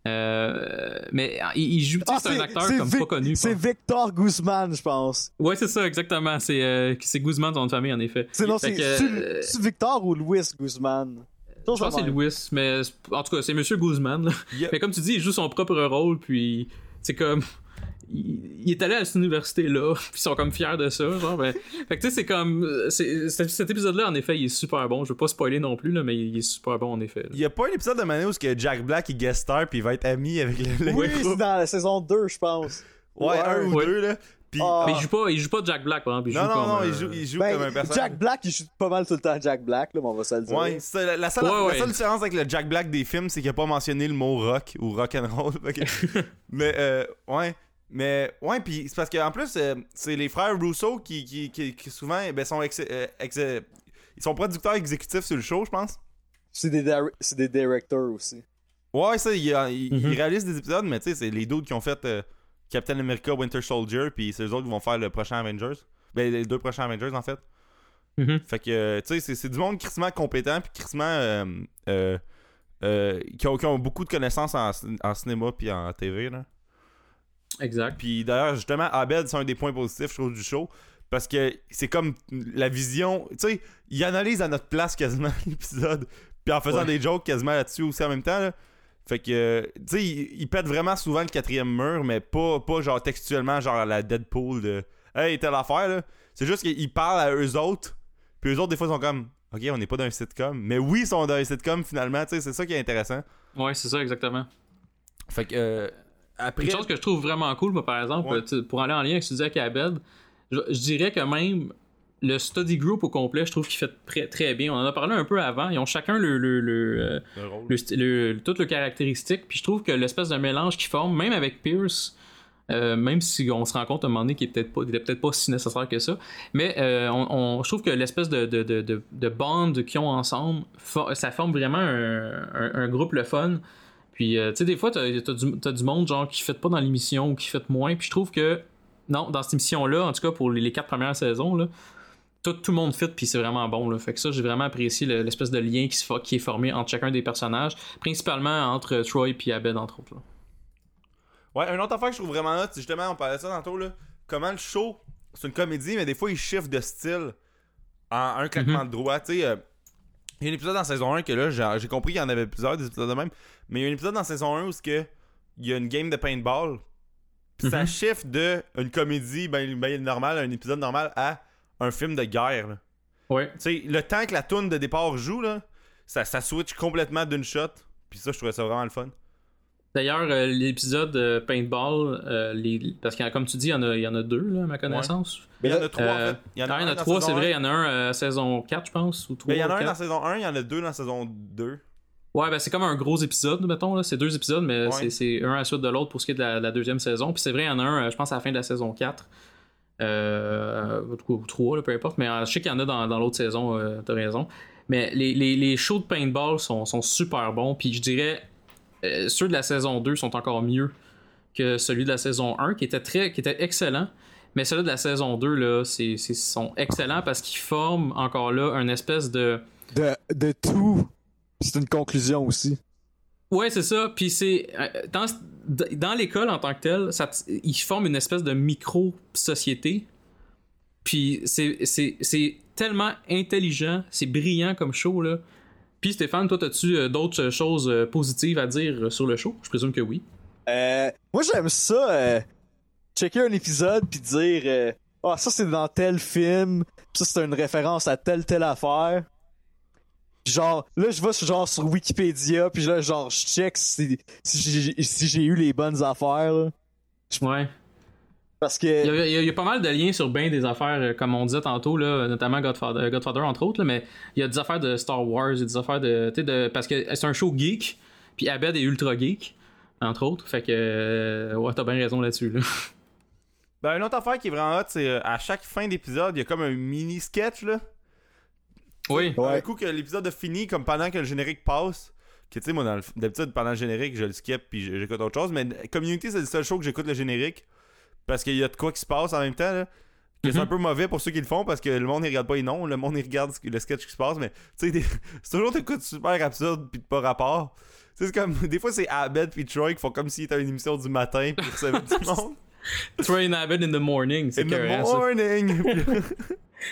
Euh, mais il, il joue. Ah, c'est un acteur comme Vic- pas connu. C'est. Victor Guzman, je pense. Ouais, c'est ça, exactement. C'est, euh, c'est Guzman, de famille, en effet. C'est non, c'est euh, Victor ou Louis Guzman? Je pense que c'est Louis, mais en tout cas, c'est Monsieur Guzman. là. Yep. Mais comme tu dis, il joue son propre rôle, puis c'est comme. Il, il est allé à cette université-là, puis ils sont comme fiers de ça, genre. ben- Fait que tu sais, c'est comme. c'est- c'est- cet épisode-là, en effet, il est super bon. Je veux pas spoiler non plus, là, mais il est super bon, en effet. là. Il y a pas un épisode de Mano où que Jack Black il guest star puis il va être ami avec le, le Oui, groupe. c'est dans la saison 2, je pense. Ouais, un ou Ouais. deux là. Ah. Mais il joue pas, il joue pas Jack Black, par exemple. Il non joue non comme, non, euh, il joue, il joue Ben, comme un personnage. Jack Black, il joue pas mal tout le temps Jack Black, là, mais on va se le dire. Ouais, c'est la, la seule, Ouais, la ouais. seule différence avec le Jack Black des films, c'est qu'il a pas mentionné le mot rock ou rock and roll. Mais euh, ouais, mais ouais, puis c'est parce qu'en plus euh, c'est les frères Russo qui, qui, qui, qui souvent ben, sont ex- euh, ex- euh, ils sont producteurs exécutifs sur le show, je pense. C'est des, des directors aussi. Ouais, ça, ils, ils- Mhm. ils réalisent des épisodes, mais tu sais, c'est les dudes qui ont fait euh, Captain America, Winter Soldier, puis c'est eux autres qui vont faire le prochain Avengers. Ben, les deux prochains Avengers, en fait. mhm. Fait que, tu sais, c'est- c'est du monde crissement compétent, puis crissement. Euh, euh, euh, qui, ont, qui ont beaucoup de connaissances en, en cinéma puis en TV, là. Exact. Puis d'ailleurs, justement, Abed, c'est un des points positifs, je trouve, du show. Parce que c'est comme la vision. Tu sais, il analyse à notre place quasiment l'épisode. Puis en faisant Ouais. des jokes quasiment là-dessus aussi en même temps. Là. Fait que, tu sais, il, il pète vraiment souvent le quatrième mur, mais pas, pas genre textuellement, genre à la Deadpool de Hey, telle affaire, là. C'est juste qu'il parle à eux autres. Puis eux autres, des fois, sont comme ok, on n'est pas dans un sitcom. Mais oui, ils sont dans un sitcom finalement, tu sais, c'est ça qui est intéressant. Ouais, c'est ça, exactement. Fait que, euh, après. Une chose que je trouve vraiment cool, moi, par exemple, Ouais. pour aller en lien avec ce que tu disais avec Abed, je, je dirais que même le study group au complet, je trouve qu'il fait très, très bien. On en a parlé un peu avant. Ils ont chacun le, le, le, euh, le toutes leurs caractéristiques. Puis je trouve que l'espèce de mélange qu'ils forment, même avec Pierce, euh, même si on se rend compte à un moment donné qu'il est peut-être pas, si nécessaire que ça, mais euh, on, on- je trouve que l'espèce de, de, de, de, de bond qu'ils ont ensemble, for- ça forme vraiment un, un- un groupe le fun. Puis, euh, tu sais, des fois, t'as as du, t'as du monde genre qui fait pas dans l'émission ou qui fait moins. Puis je trouve que, non, dans cette émission-là, en tout cas pour les, les quatre premières saisons, là, tout, tout le monde fit, puis c'est vraiment bon. Là. Fait que ça, j'ai vraiment apprécié le- l'espèce de lien qui, se qui est formé entre chacun des personnages, principalement entre Troy et Abed, entre autres. là. Ouais, un autre affaire que je trouve vraiment hot, c'est justement, on parlait de ça tantôt, là. Comment le show, c'est une comédie, mais des fois, il shift de style en un claquement de droit. Tu sais, euh, il y a un épisode dans saison 1 que là, j'ai j'ai compris qu'il y en avait plusieurs des épisodes de même, mais il y a un épisode dans saison 1 où ce que, il y a une game de paintball, puis ça Mhm. shift de une comédie ben, ben normale, un épisode normal, à un film de guerre. là. Ouais. Tu sais, le temps que la toune de départ joue, là, ça, ça switch complètement d'une shot, puis ça, je trouvais ça vraiment le fun. D'ailleurs, euh, l'épisode euh, Paintball, euh, les, parce que comme tu dis, il y en a, il y en a deux, là, à ma connaissance. Mais il y en a trois, Euh, en fait. Il y en ah, il y en a un dans trois, c'est vrai. Il y en a un euh, saison 4, je pense, ou 3. Ben, il y en a un dans saison 1, il y en a deux dans saison 2. Ouais, ben c'est comme un gros épisode, mettons. Là. C'est deux épisodes, mais Ouais. c'est- c'est un à la suite de l'autre pour ce qui est de la, la deuxième saison. Puis c'est vrai, il y en a un, euh, je pense, à la fin de la saison 4. Euh, ou ou trois, là, peu importe. Mais euh, je sais qu'il y en a dans, dans l'autre saison, euh, t'as raison. Mais les, les, les shows de paintball sont, sont super bons. Puis je dirais, euh, ceux de la saison 2 sont encore mieux que celui de la saison 1, qui était, très, qui était excellent. Mais celui de la saison 2, là, c'est, c'est- sont excellents parce qu'ils forment encore là un espèce de. De, de tout, c'est une conclusion aussi. Ouais, c'est ça. Puis c'est euh, dans, dans l'école en tant que telle, ça, ils forment une espèce de micro-société. Puis c'est, c'est, c'est tellement intelligent, c'est brillant comme show là. Puis Stéphane, toi, as-tu euh, d'autres choses euh, positives à dire euh, sur le show? Je présume que oui. Euh, moi, j'aime ça, euh, checker un épisode puis dire euh, Ah, ça c'est dans tel film, ça c'est une référence à telle telle affaire. Genre, là, je vais sur- genre sur Wikipédia, puis là, genre, je check si, si j'ai si j'ai eu les bonnes affaires, là. Ouais. Parce Il y, que. a, il y a- il y a pas mal de liens sur bien des affaires, euh, comme on disait tantôt, là, notamment Godfather, Godfather entre autres, là, mais il y a des affaires de Star Wars, il y a des affaires de. tu sais, de parce que c'est un show geek, puis Abed est ultra geek, entre autres. Fait que. euh, ouais, t'as bien raison là-dessus. Là. Ben, une autre affaire qui est vraiment hot, c'est euh, à chaque fin d'épisode, il y a comme un mini sketch là. Oui. Ouais. Un coup que l'épisode a fini, comme pendant que le générique passe. Que tu sais, moi, d'habitude, pendant le générique, je le skip puis j'écoute autre chose. Mais Community, c'est le seul show que j'écoute le générique. Parce qu'il y a de quoi qui se passe en même temps. Là. Que c'est Mhm. un peu mauvais pour ceux qui le font parce que le monde, il regarde pas les noms. Le monde, il regarde le sketch qui se passe. Mais tu sais, c'est toujours des coups super absurdes puis de pas rapport. Tu sais, c'est comme. Des fois, c'est Abed puis Troy qui font comme s'ils étaient à une émission du matin puis ils recevaient du monde. Train Abed in the morning, c'est In the morning!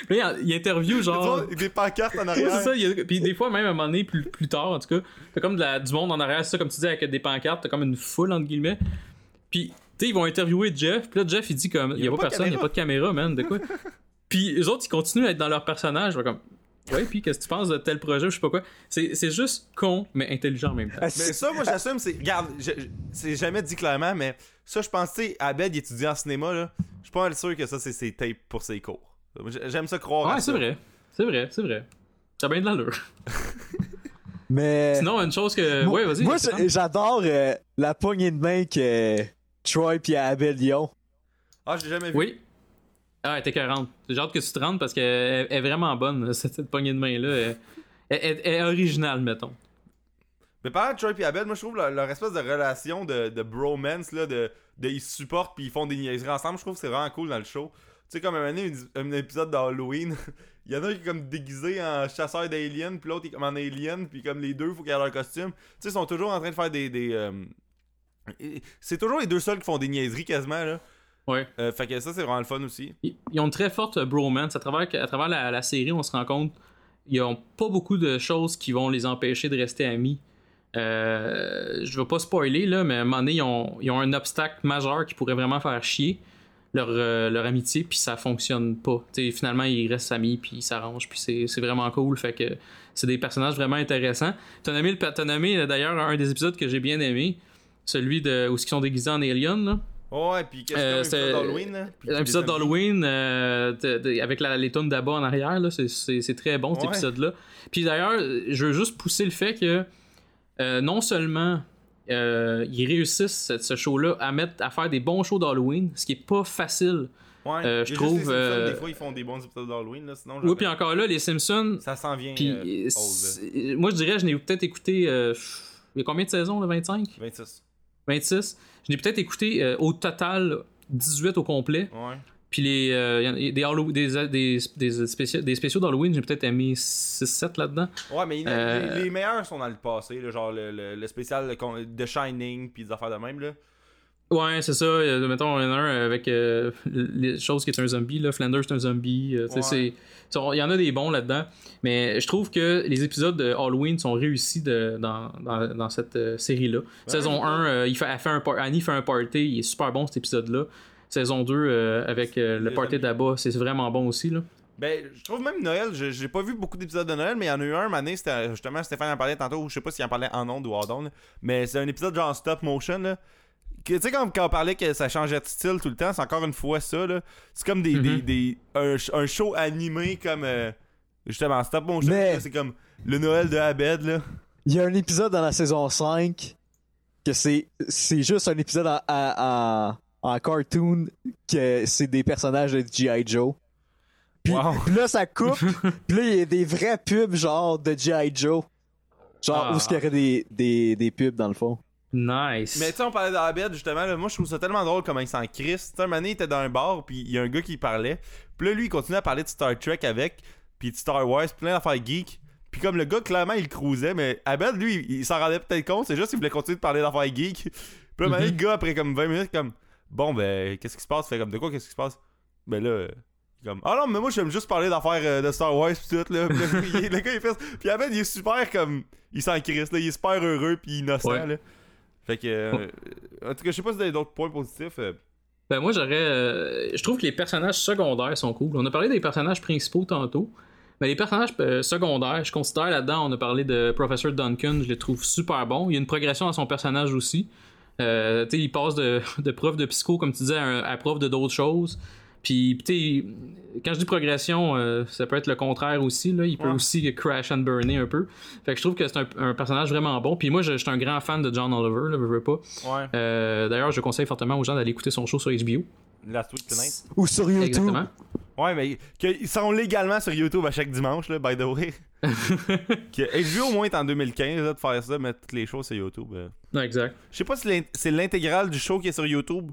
Puis là, il interview genre. Des pancartes en arrière. c'est ça, il y a- puis des fois, même à un moment donné, plus, plus tard, en tout cas, t'as comme de la- du monde en arrière, ça, comme tu dis, avec des pancartes, t'as comme une foule, entre guillemets. Puis, tu sais, ils vont interviewer Jeff, puis là, Jeff, il dit comme, il y a, pas, personne, il y a pas de caméra, man, de quoi. puis, les autres, ils continuent à être dans leur personnage, comme, ouais, puis qu'est-ce que tu penses de tel projet, ou je sais pas quoi. C'est c'est juste con, mais intelligent en même temps. Ah, Mais ça, moi, j'assume, c'est. Regarde, je- je- c'est jamais dit clairement, mais ça, je pense, tu sais, Abed, il étudie en cinéma, là. Je suis pas mal sûr que ça, c'est ses tapes pour ses cours. J'aime ça croire. à Ouais, ça. c'est vrai, c'est vrai, c'est vrai. T'as bien de l'allure. Mais. Sinon, une chose que. moi, ouais, vas-y. moi, j'adore euh, la poignée de main que Troy puis Abel Lyon. Ah, je l'ai jamais vu. Oui. Ah, elle était 40. J'ai hâte que tu te rendes parce qu'elle elle est vraiment bonne, cette, poignée de main-là. Elle, est originale, mettons. Mais par Troy et Abed, moi, je trouve leur, espèce de relation de, de bromance, là, de, de ils se supportent puis ils font des niaiseries ensemble, je trouve que c'est vraiment cool dans le show. Tu sais, comme un, une- un épisode d'Halloween, il y en a un qui est comme déguisé en chasseur d'aliens, puis l'autre est comme en alien, puis comme les deux, faut qu'ils aient leur costume. Tu sais, ils sont toujours en train de faire des. des euh, C'est toujours les deux seuls qui font des niaiseries quasiment, là. Ouais. Euh, fait que ça, c'est vraiment le fun aussi. Ils, ils ont une très forte bromance. À travers, à travers la, la série, on se rend compte ils ont pas beaucoup de choses qui vont les empêcher de rester amis. Euh, je veux pas spoiler, là, mais à un moment donné, ils ont, ils ont un obstacle majeur qui pourrait vraiment faire chier. leur, euh, leur amitié, puis ça fonctionne pas. T'sais, finalement, ils restent amis, puis ils s'arrangent, puis c'est vraiment cool. Fait que c'est des personnages vraiment intéressants. T'as nommé, nommé d'ailleurs un des épisodes que j'ai bien aimé, celui de, où ils sont déguisés en alien. Là. Ouais, puis qu'est-ce Euh, que d'Halloween, là? Puis Un les épisode zombies. d'Halloween euh, avec la, les tonnes d'abat en arrière, c'est- très bon cet Ouais. épisode-là. Puis d'ailleurs, je veux juste pousser le fait que euh, non seulement euh, ils réussissent ce, show-là à mettre à faire des bons shows d'Halloween, ce qui est pas facile. Ouais, euh, je trouve, Simpsons, euh, Des fois, ils font des bons épisodes d'Halloween. Sinon, Oui, puis encore là, les Simpsons. ça s'en vient. Euh, old, moi, je dirais, je n'ai peut-être écouté. il y a combien de saisons, là 25 26. 26 Je n'ai peut-être écouté euh, au total 18 au complet. Ouais. Puis les, euh, y- des, Hallow- des, des, des, spéciaux, des spéciaux d'Halloween, j'ai peut-être mis 6-7 là-dedans. Ouais, mais Euh, les, les meilleurs sont dans le passé, là, genre le, le, le spécial de Shining, puis des affaires de même, là. Ouais, c'est ça. euh, mettons, il y en a un avec euh, les choses qui est un zombie. Là. Flanders, c'est un zombie. euh, Ouais. Il y en a des bons là-dedans. Mais je trouve que les épisodes de Halloween sont réussis de- dans, dans, dans cette série-là. Saison ouais. 1, euh, il fait, elle fait un par- Annie fait un party. Il est super bon cet épisode-là. Saison 2, euh, avec le party d'Abba, c'est vraiment bon aussi. Là. Ben, je trouve même Noël, je- j'ai pas vu beaucoup d'épisodes de Noël, mais il y en a eu un, année, c'était justement, Stéphane en parlait tantôt, je sais pas s'il en parlait en ondes ou hors d'onde, mais c'est un épisode genre stop motion, là. Tu sais, quand, quand on parlait que ça changeait de style tout le temps, c'est encore une fois ça, là. C'est comme des, des, Mhm. des- un, sh- un show animé comme, euh, justement, stop motion, Mais- c'est comme le Noël de Abed, là. Il y a un épisode dans la saison 5 que c'est c'est juste un épisode en, en, en- en cartoon que c'est des personnages de G.I. Joe. Puis, Wow. puis là, ça coupe. puis là, il y a des vrais pubs genre de G.I. Joe. Genre, Ah. où est-ce qu'il y aurait des, des, des pubs dans le fond. Nice. Mais tu sais, on parlait d'Abed, justement, là, moi je trouve ça tellement drôle comment il s'en crisse. Tu sais, un moment il était dans un bar, puis il y a un gars qui parlait. Puis là, lui, il continuait à parler de Star Trek avec, puis de Star Wars, plein d'affaires geek. Puis comme le gars, clairement, il le cruisait, mais Abed, lui, il, il s'en rendait peut-être compte, c'est juste qu'il voulait continuer de parler d'affaires geek. Puis là, Mhm. le gars, après comme 20 minutes, comme, bon, ben, qu'est-ce qui se passe? Fait comme, de quoi, qu'est-ce qui se passe? Ben là, comme, ah non, mais moi, j'aime juste parler d'affaires euh, de Star Wars, pis tout, là. Puis là, il- le gars, il fait Puis Abed, il est super comme, il s'en crisse, là, il est super heureux, puis innocent, Ouais. là. Fait que, euh, en tout cas, je sais pas si vous avez d'autres points positifs. euh. Ben moi j'aurais. euh, je trouve que les personnages secondaires sont cool. On a parlé des personnages principaux tantôt. Mais les personnages secondaires, je considère là-dedans, on a parlé de Professor Duncan, je les trouve super bons. Il y a une progression dans son personnage aussi. Il passe de, de prof de psycho, comme tu disais, à, à prof de d'autres choses. Puis, tu sais, quand je dis progression, euh, ça peut être le contraire aussi. Là. Il peut Ouais. aussi crash and burner un peu. Fait que je trouve que c'est un, un personnage vraiment bon. Puis moi, je, je suis un grand fan de John Oliver, là, veux, veux pas. Ouais. Euh, D'ailleurs, je conseille fortement aux gens d'aller écouter son show sur HBO. Last Week Tonight. Ou sur YouTube. Exactement. Ouais, mais ils sont légalement sur YouTube à chaque dimanche, là, by the way. que HBO au moins est en 2015 là, de faire ça, mettre toutes les choses sur YouTube. euh. Non, exact. Je sais pas si c'est l'intégrale du show qui est sur YouTube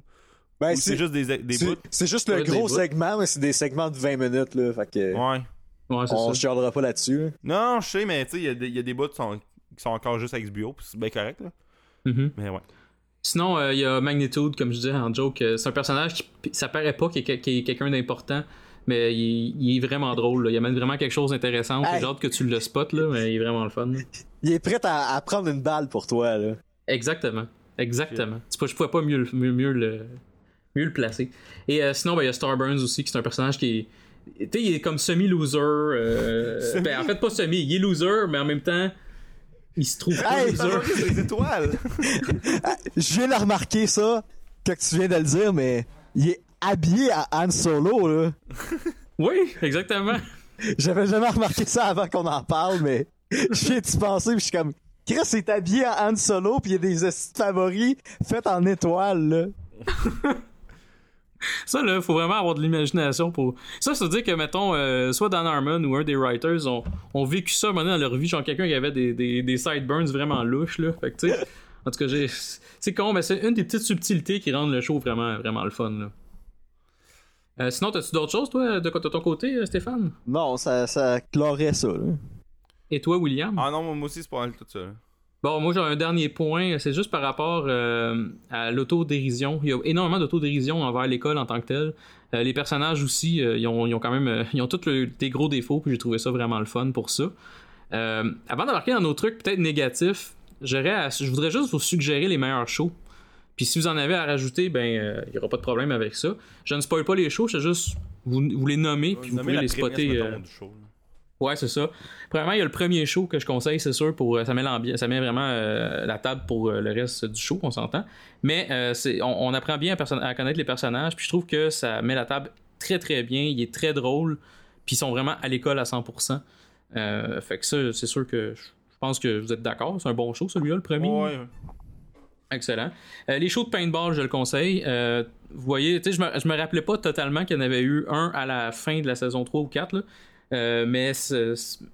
Ben, ou c'est juste des, des c'est- bouts? c'est juste le gros segment, mais c'est des segments de 20 minutes, là. Fait que. Ouais. Ouais, on se chialera pas là-dessus. là. Non, je sais, mais tu sais, il y, a des- il y a des bouts qui sont, qui sont encore juste avec HBO, puis c'est bien correct, là. Mhm. Mais ouais. Sinon, euh, il y a Magnitude, comme je disais en joke. euh, c'est un personnage qui ça paraît pas qu'il est, est quelqu'un d'important, mais il, il est vraiment drôle. là. Il amène vraiment quelque chose d'intéressant. Hey. J'ai hâte que tu le spots, là, mais il est vraiment le fun. là. Il est prêt à, à prendre une balle pour toi, là. Exactement. Exactement. C'est pas- Je pouvais pas mieux, mieux, mieux le, mieux le placer. Et euh, sinon, ben, il y a Starburns aussi, qui est un personnage qui est. Tu sais, il est comme semi-loser. euh, Semi- ben, en fait, pas semi. Il est loser, mais en même temps, il se trouve Hey! Loser. des étoiles! Je viens de remarquer ça, quand tu viens de le dire, mais il est habillé à Han Solo, là. Oui, exactement. J'avais jamais remarqué ça avant qu'on en parle, mais je viens d'y penser, puis je suis comme, Chris est habillé en Han Solo, puis il y a des favoris faits en étoiles, là. Ça, là, faut vraiment avoir de l'imagination pour. Ça, ça veut dire que, mettons, euh, soit Dan Harmon ou un des writers ont, ont vécu ça maintenant dans leur vie, genre quelqu'un qui avait des, des, des sideburns vraiment louches, là. Fait que, tu sais, en tout cas, j'ai. C'est con, mais c'est une des petites subtilités qui rendent le show vraiment, vraiment le fun, là. Euh, sinon, t'as-tu d'autres choses, toi, de, de ton côté, euh, Stéphane? Non, ça, ça clorait ça, là. Et toi, William? Ah non, moi aussi, c'est pas mal tout ça. là. Bon, moi j'ai un dernier point, c'est juste par rapport euh, à l'autodérision. Il y a énormément d'autodérision envers l'école en tant que telle. Euh, les personnages aussi, euh, ils, ont, ils ont quand même ils ont tous le- des gros défauts, puis j'ai trouvé ça vraiment le fun pour ça. Avant d'embarquer dans nos trucs peut-être négatifs, à- je voudrais juste vous suggérer les meilleurs shows. Puis si vous en avez à rajouter, ben, il n'y aura pas de problème avec ça. Je ne spoil pas les shows, je juste vous, vous les nommer, puis vous pouvez les spotter. mettons, du show, là. Ouais, c'est ça. Premièrement, il y a le premier show que je conseille, c'est sûr, pour euh, ça met l'ambiance, ça met vraiment euh, la table pour euh, le reste du show, on s'entend. Mais euh, c'est, on, on apprend bien à, connaître les personnages, puis je trouve que ça met la table très très bien. Il est très drôle, puis ils sont vraiment à l'école à 100%. Euh, fait que ça, c'est sûr que je pense que vous êtes d'accord. C'est un bon show, celui-là, le premier. Ouais. Excellent. Euh, les shows de paintball, je le conseille. Euh, vous voyez, tu sais, je me, je me rappelais pas totalement qu'il y en avait eu un à la fin de la saison 3 ou 4. Là. Euh, mais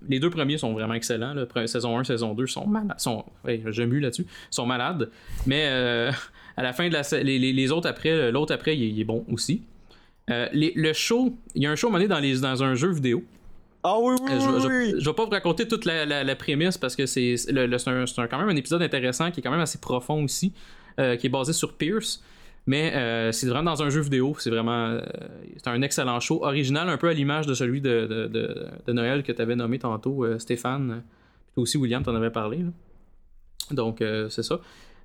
les deux premiers sont vraiment excellents. Là. Saison 1, saison 2 sont malades. Sont, ouais, mu là-dessus. sont malades. Mais euh, à la fin de la les, les- les autres après, l'autre après, il est, il est bon aussi. Euh, les- le show, il y a un show donné dans, les, dans un jeu vidéo. Ah oui, oui, Euh, je, oui, je- oui. je vais pas vous raconter toute la, la- la prémisse parce que c'est c'est le- le- c'est un, c'est un- quand même un épisode intéressant qui est quand même assez profond aussi, euh, qui est basé sur Pierce. Mais euh, c'est vraiment dans un jeu vidéo. C'est vraiment. euh, c'est un excellent show, original, un peu à l'image de celui de, de, de- de Noël que tu avais nommé tantôt, euh, Stéphane. Puis toi aussi, William, t'en avais parlé. là. Donc, c'est ça.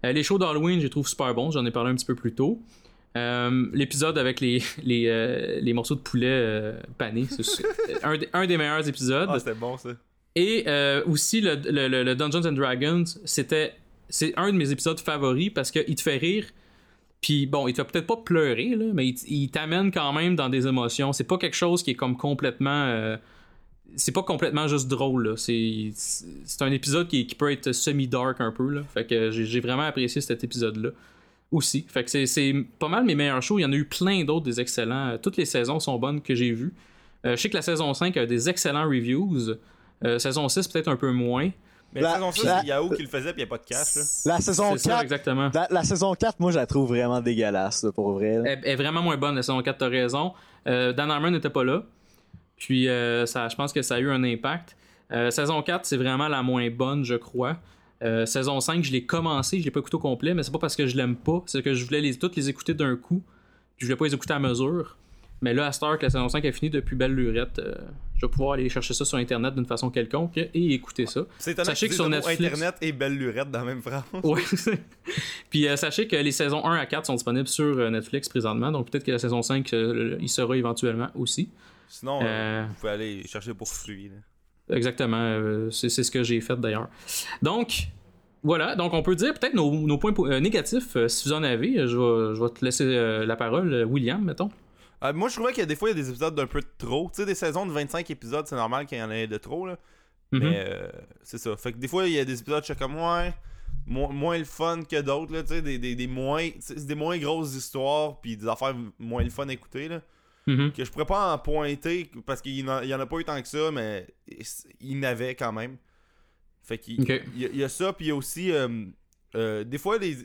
Les shows d'Halloween, je les trouve super bons. J'en ai parlé un petit peu plus tôt. L'épisode avec les, les, les morceaux de poulet panés, c'est un, des- un des meilleurs épisodes. Ah, c'était bon, ça. Et aussi, le, le- le- le Dungeons and Dragons, c'était c'est un de mes épisodes favoris parce qu'il te fait rire. Puis bon, il te fait peut-être pas pleurer, mais il, t'amène quand même dans des émotions. C'est pas quelque chose qui est comme complètement. euh, c'est pas complètement juste drôle. C'est un épisode qui, peut être semi-dark un peu. Là. Fait que j'ai vraiment apprécié cet épisode-là aussi. Fait que c'est- pas mal mes meilleurs shows. Il y en a eu plein d'autres des excellents. Toutes les saisons sont bonnes que j'ai vues. Euh, je sais que la saison 5 a des excellents reviews. Euh, saison 6 peut-être un peu moins. Mais La- la saison 6, la- c'est Yahoo qui le faisait, puis il n'y a pas de cash. Là. La saison C'est ça, 4, exactement. la, la saison 4, moi, je la trouve vraiment dégueulasse, là, pour vrai. là. Elle est vraiment moins bonne, la saison 4, t'as raison. Euh, Dan Harmon n'était pas là. Puis euh, ça, je pense que ça a eu un impact. Euh, saison 4, c'est vraiment la moins bonne, je crois. Euh, saison 5, je l'ai commencé, je l'ai pas écouté au complet, mais c'est pas parce que je l'aime pas, c'est que je voulais les, toutes les écouter d'un coup. Puis je voulais pas les écouter à mesure. Mais là, à cette heure que la saison 5 est finie depuis belle lurette, euh, je vais pouvoir aller chercher ça sur internet d'une façon quelconque et écouter ça. C'est étonnant Sachez que que sur Netflix- Internet et belle lurette dans la même phrase. Ouais. Puis euh, sachez que les saisons 1 à 4 sont disponibles sur euh, Netflix présentement, donc peut-être que la saison 5 euh, il sera éventuellement aussi. Sinon, vous pouvez aller chercher pour là. Exactement, c'est c'est ce que j'ai fait d'ailleurs. Donc, voilà, donc on peut dire peut-être nos, nos points po- négatifs, si vous en avez. Je vais, je vais te laisser la parole, William, mettons. Euh, moi, je trouvais qu'il y a des fois, il y a des épisodes d'un peu de trop. Tu sais, des saisons de 25 épisodes, c'est normal qu'il y en ait de trop. Là. Mhm. Mais euh, c'est ça. Fait que des fois, il y a des épisodes, je suis comme, ouais, mo- moins le fun que d'autres. là, Tu sais, des, des, des moins, des moins grosses histoires, puis des affaires moins le fun à écouter. Là. Mhm. que je pourrais pas en pointer parce qu'il y en a- pas eu tant que ça, mais il y en avait quand même. Fait qu'il il y, a- ça, puis il y a aussi euh, euh, des fois les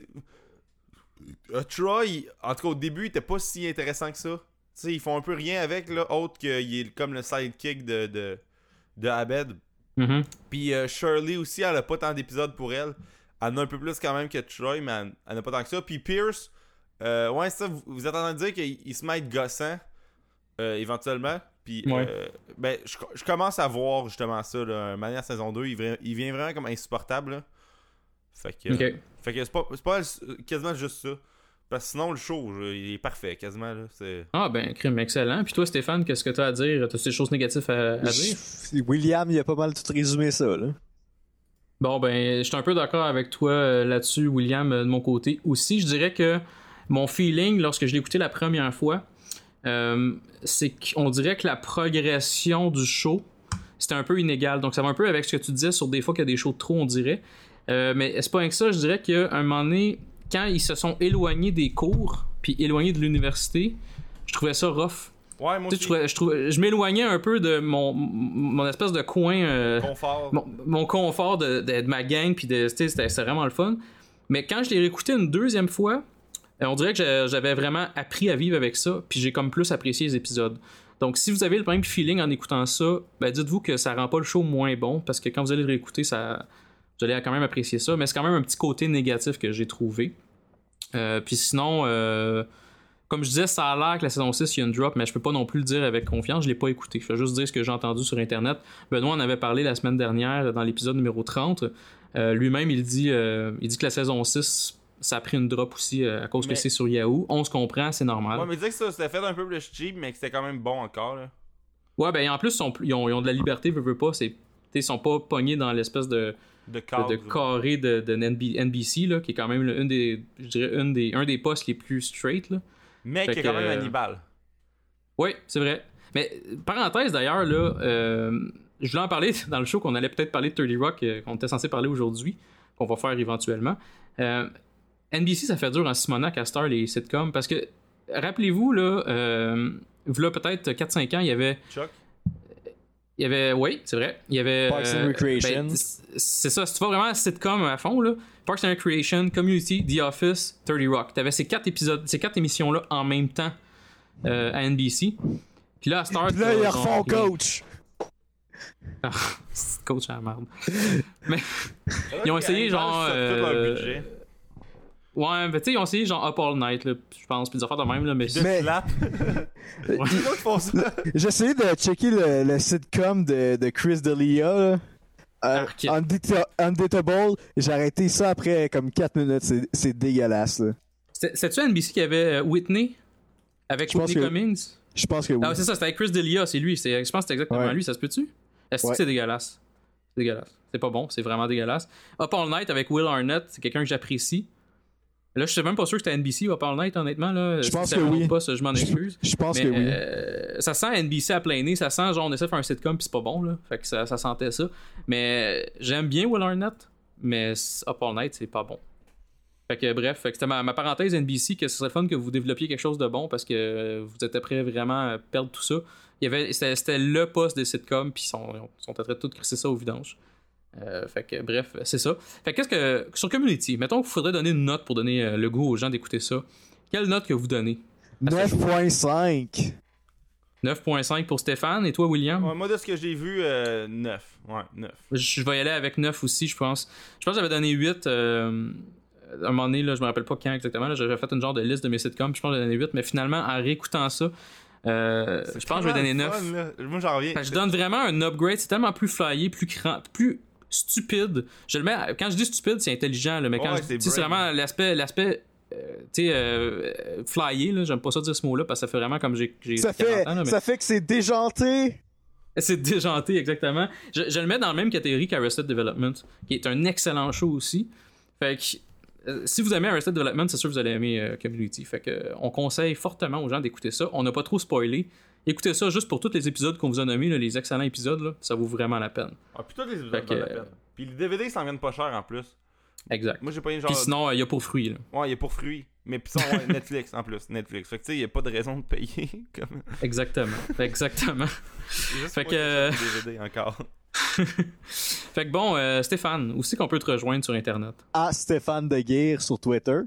euh, Troy, en tout cas au début, il était pas si intéressant que ça. Sais, ils font un peu rien avec là, autre qu'il est comme le sidekick de de, de Abed. Mhm. Puis euh, Shirley aussi, elle a pas tant d'épisodes pour elle. Elle en a un peu plus quand même que Troy, mais elle, elle n'a pas tant que ça. Puis Pierce, euh, ouais, ça, vous, vous êtes en train de dire qu'il il se met à être gossant euh, éventuellement. Puis, Ouais. euh, ben, je, je commence à voir justement ça, là, manière saison 2. Il, il vient vraiment comme insupportable. là. Fait que, Ok. fait que c'est pas, c'est pas quasiment juste ça. Parce que sinon, le show, je- il est parfait quasiment. Là. C'est... Ah ben, crime, excellent. Puis toi, Stéphane, qu'est-ce que tu as à dire? T'as des choses négatives à, à dire? William, il a pas mal tout résumé ça, là. Bon, ben, je suis un peu d'accord avec toi euh, là-dessus, William, euh, de mon côté. Aussi, je dirais que mon feeling, lorsque je l'ai écouté la première fois, euh, c'est qu'on dirait que la progression du show, c'était un peu inégal. Donc, ça va un peu avec ce que tu disais sur des fois qu'il y a des shows de trop, on dirait. Euh, mais c'est pas rien que ça, je dirais qu'à un moment donné, quand ils se sont éloignés des cours, puis éloignés de l'université, je trouvais ça rough. Ouais, moi aussi, je, trouvais- je, trouvais- je m'éloignais un peu de mon, mon espèce de coin. euh, confort. mon, mon confort de, de- de ma gang, puis c'était vraiment le fun. Mais quand je l'ai réécouté une deuxième fois, euh, on dirait que j'a- j'avais vraiment appris à vivre avec ça, puis j'ai comme plus apprécié les épisodes. Donc, si vous avez le même feeling en écoutant ça, ben dites-vous que ça rend pas le show moins bon, parce que quand vous allez le réécouter, ça, vous allez quand même apprécier ça, mais c'est quand même un petit côté négatif que j'ai trouvé. Euh, puis sinon, euh, comme je disais, ça a l'air que la saison 6, il y a une drop, mais je peux pas non plus le dire avec confiance, je l'ai pas écouté. Je vais juste dire ce que j'ai entendu sur Internet. Benoît en avait parlé la semaine dernière dans l'épisode numéro 30. Euh, Lui-même, il dit, euh, il dit que la saison 6, ça a pris une drop aussi à cause Mais- que c'est sur Yahoo. On se comprend, c'est normal. Ouais, mais disais que ça, c'était fait un peu plus cheap, mais que c'était quand même bon encore, là. Ouais, ben en plus, ils, ont, ils ont de la liberté, veux, veux pas. Ils sont pas pognés dans l'espèce de, De de, cadre. de carré de, de NB NBC, là, qui est quand même une des, je dirais, une des, un des postes les plus straight. Là. Mais Fait qui est quand que, même euh, Hannibal. Oui, c'est vrai. Mais parenthèse d'ailleurs, là, euh, je voulais en parler dans le show qu'on allait peut-être parler de 30 Rock, euh, qu'on était censé parler aujourd'hui, qu'on va faire éventuellement. Euh, NBC, ça fait dur en Simonac à Star les sitcoms parce que, rappelez-vous, là, peut-être 4-5 ans, il y avait. Chuck. Il y avait, oui, c'est vrai. Il y avait. Parks and Recreation. ben, c'est ça, si tu vas vraiment sitcom à fond, là, Parks and Recreation, Community, The Office, 30 Rock. T'avais ces quatre épisodes, ces quatre émissions-là en même temps euh, à NBC. Puis là, à Star. Puis là, ils refont coach. Ah, c'est coach à la merde. Ils ont essayé, genre, euh, budget. Ouais, mais tu sais, ils ont essayé genre Up All Night, là, je pense, puis des affaires de même, là, mais De Mais- slap. J'ai essayé de checker le, le sitcom de, de Chris D'Elia. là. Euh, Undateable, j'ai arrêté ça après comme 4 minutes, c'est- c'est dégueulasse. C'est-tu NBC qui avait euh, Whitney? Avec Je Whitney que- Cummings? Je pense que oui. Ah, c'est ça, c'était avec Chris D'Elia, c'est lui. c'est- Je pense que c'est exactement Ouais. lui, ça se peut-tu? Est-ce que c'est dégueulasse? C'est dégueulasse. C'est pas bon, c'est vraiment dégueulasse. Up All Night avec Will Arnett, c'est quelqu'un que j'apprécie. Là, je suis même pas sûr que c'était NBC Up All Night, honnêtement. Là. Je pense que oui. poste, je m'en excuse. Je pense Mais que oui. euh, ça sent NBC à plein nez, ça sent genre on essaie de faire un sitcom puis c'est pas bon là. Fait que ça, ça sentait ça. Mais euh, j'aime bien Will Arnett, mais All Night c'est pas bon. Fait que bref, fait que c'était ma, ma parenthèse NBC que ce serait fun que vous développiez quelque chose de bon parce que euh, vous étiez prêts vraiment à perdre tout ça. Il y avait c'était, c'était le poste des sitcoms puis ils sont, ils sont en train de tout crisser ça au vidange. Euh, fait que bref, c'est ça. Fait que qu'est-ce que sur Community, mettons qu'il faudrait donner une note pour donner euh, le goût aux gens d'écouter ça. Quelle note que vous donnez? 9.5. 9.5 pour Stéphane et toi William? Ouais, moi, de ce que j'ai vu, euh, 9. Ouais, 9. Je vais y aller avec 9 aussi, je pense. Je pense que j'avais donné 8 euh, à un moment donné, là, je me rappelle pas quand exactement. là, J'avais fait une genre de liste de mes sitcoms, puis je pense que j'ai donné 8, mais finalement, en réécoutant ça, euh, je pense que je vais donner 9. Moi, j'en reviens. Je donne vraiment un upgrade, c'est tellement plus flyé, plus cran, plus stupide. Je le mets à- quand je dis stupide, c'est intelligent, là, mais quand Ouais, je dis- c'est vraiment l'aspect l'aspect euh, tu sais euh, flyé là, j'aime pas ça dire ce mot là parce que ça fait vraiment comme j'ai j'ai Ça 40 fait, ans, là, mais- ça fait que c'est déjanté. c'est déjanté, exactement. Je, je le mets dans la même catégorie qu'Arrested Development, qui est un excellent show aussi. Fait que, euh, si vous aimez Arrested Development, c'est sûr que vous allez aimer euh, Community. Fait que, on conseille fortement aux gens d'écouter ça. On n'a pas trop spoilé. Écoutez ça juste pour tous les épisodes qu'on vous a nommés, là, les excellents épisodes, là, ça vaut vraiment la peine. Ah, puis tous les épisodes Fait que, valent la euh, peine. Puis les DVD, s'en viennent pas cher en plus. Exact. Moi, j'ai pas une genre. Puis sinon, il y a pour fruits. Là. Ouais, il est pour fruits. Mais pis ça, ouais, Netflix en plus. Netflix. Fait que tu sais, il y a pas de raison de payer. comme... Exactement. Exactement. Juste Fait que- des DVD encore. fait que bon, euh, Stéphane, où c'est qu'on peut te rejoindre sur Internet? À Stéphane Deguire sur Twitter.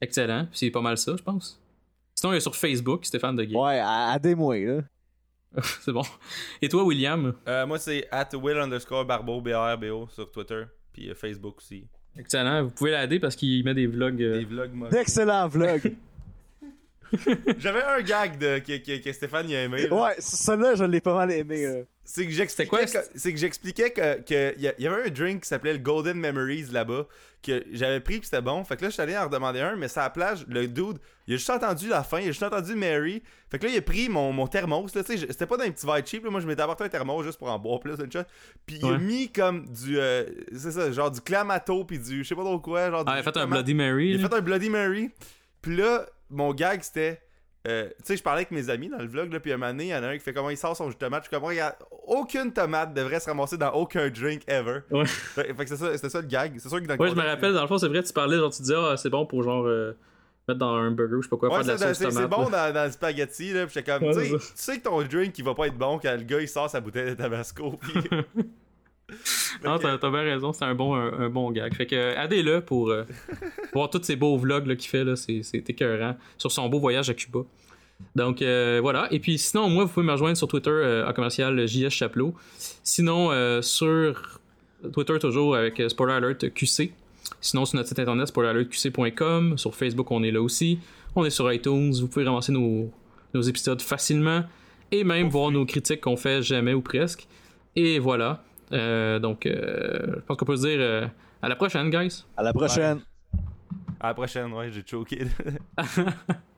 Excellent. Puis c'est pas mal ça, je pense. Sinon, il a sur Facebook, Stéphane de Ouais, à, à des mois, là. c'est bon. Et toi, William? Euh, moi, c'est at Will underscore Barbeau, B-A-R-B-O sur Twitter. Puis euh, Facebook aussi. Excellent. Vous pouvez l'aider parce qu'il met des vlogs. euh, Des vlogs. D'excellents vlogs. J'avais un gag de, que, que, que Stéphane il a aimé. là. ouais, celui-là, je l'ai pas mal aimé. là. C'est que j'expliquais que, c'est que j'expliquais que, que y, y avait un drink qui s'appelait le Golden Memories là-bas que j'avais pris puis c'était bon. Fait que là je suis allé en redemander un mais c'est à la plage le dude, il a juste entendu la fin, il a juste entendu Mary. Fait que là il a pris mon, mon thermos là, tu sais, je- c'était pas dans un petit verre cheap là, moi je m'étais apporté un thermos juste pour en boire plus une shot. Puis il a mis comme du euh, c'est ça, genre du clamato puis du je sais pas trop quoi, genre Ah, il a fait un. Bloody Mary. Il a fait un Bloody Mary. Puis là, mon gag, c'était. euh, tu sais, je parlais avec mes amis dans le vlog, là, puis un moment donné, il y en a un qui fait comment il sort son jus de tomate. Je suis comme, regarde, aucune tomate devrait se ramasser dans aucun drink ever. Ouais. Fait, fait que c'est ça, c'était ça le gag. C'est sûr que dans le Ouais, je me rappelle, dans le fond, c'est vrai, tu parlais, genre, tu disais, ah, c'est bon pour genre euh, mettre dans un burger, je sais pas quoi, Ouais, faire de la c'est, sauce c'est- bon dans, dans le spaghetti, là. Puis j'étais comme, tu sais, que ton drink, il va pas être bon quand le gars, il sort sa bouteille de tabasco. Puis... Non, t'as, bien raison, c'est un bon, un, un bon gag. Fait que, euh, aidez-le pour euh, voir tous ces beaux vlogs qu'il fait, là, c'est, écœurant, sur son beau voyage à Cuba. Donc euh, voilà. Et puis sinon, moi, vous pouvez me rejoindre sur Twitter euh, en commercial JS Chaplot. Sinon, euh, sur Twitter toujours avec Spoiler Alert QC. Sinon, sur notre site internet spoileralertqc.com. Sur Facebook, on est là aussi. On est sur iTunes. Vous pouvez ramasser nos, nos épisodes facilement. Et même voir nos critiques qu'on fait jamais ou presque. Et voilà. Euh, donc, euh, je pense qu'on peut se dire euh, à la prochaine, guys. À la prochaine. À la prochaine, ouais, j'ai choqué.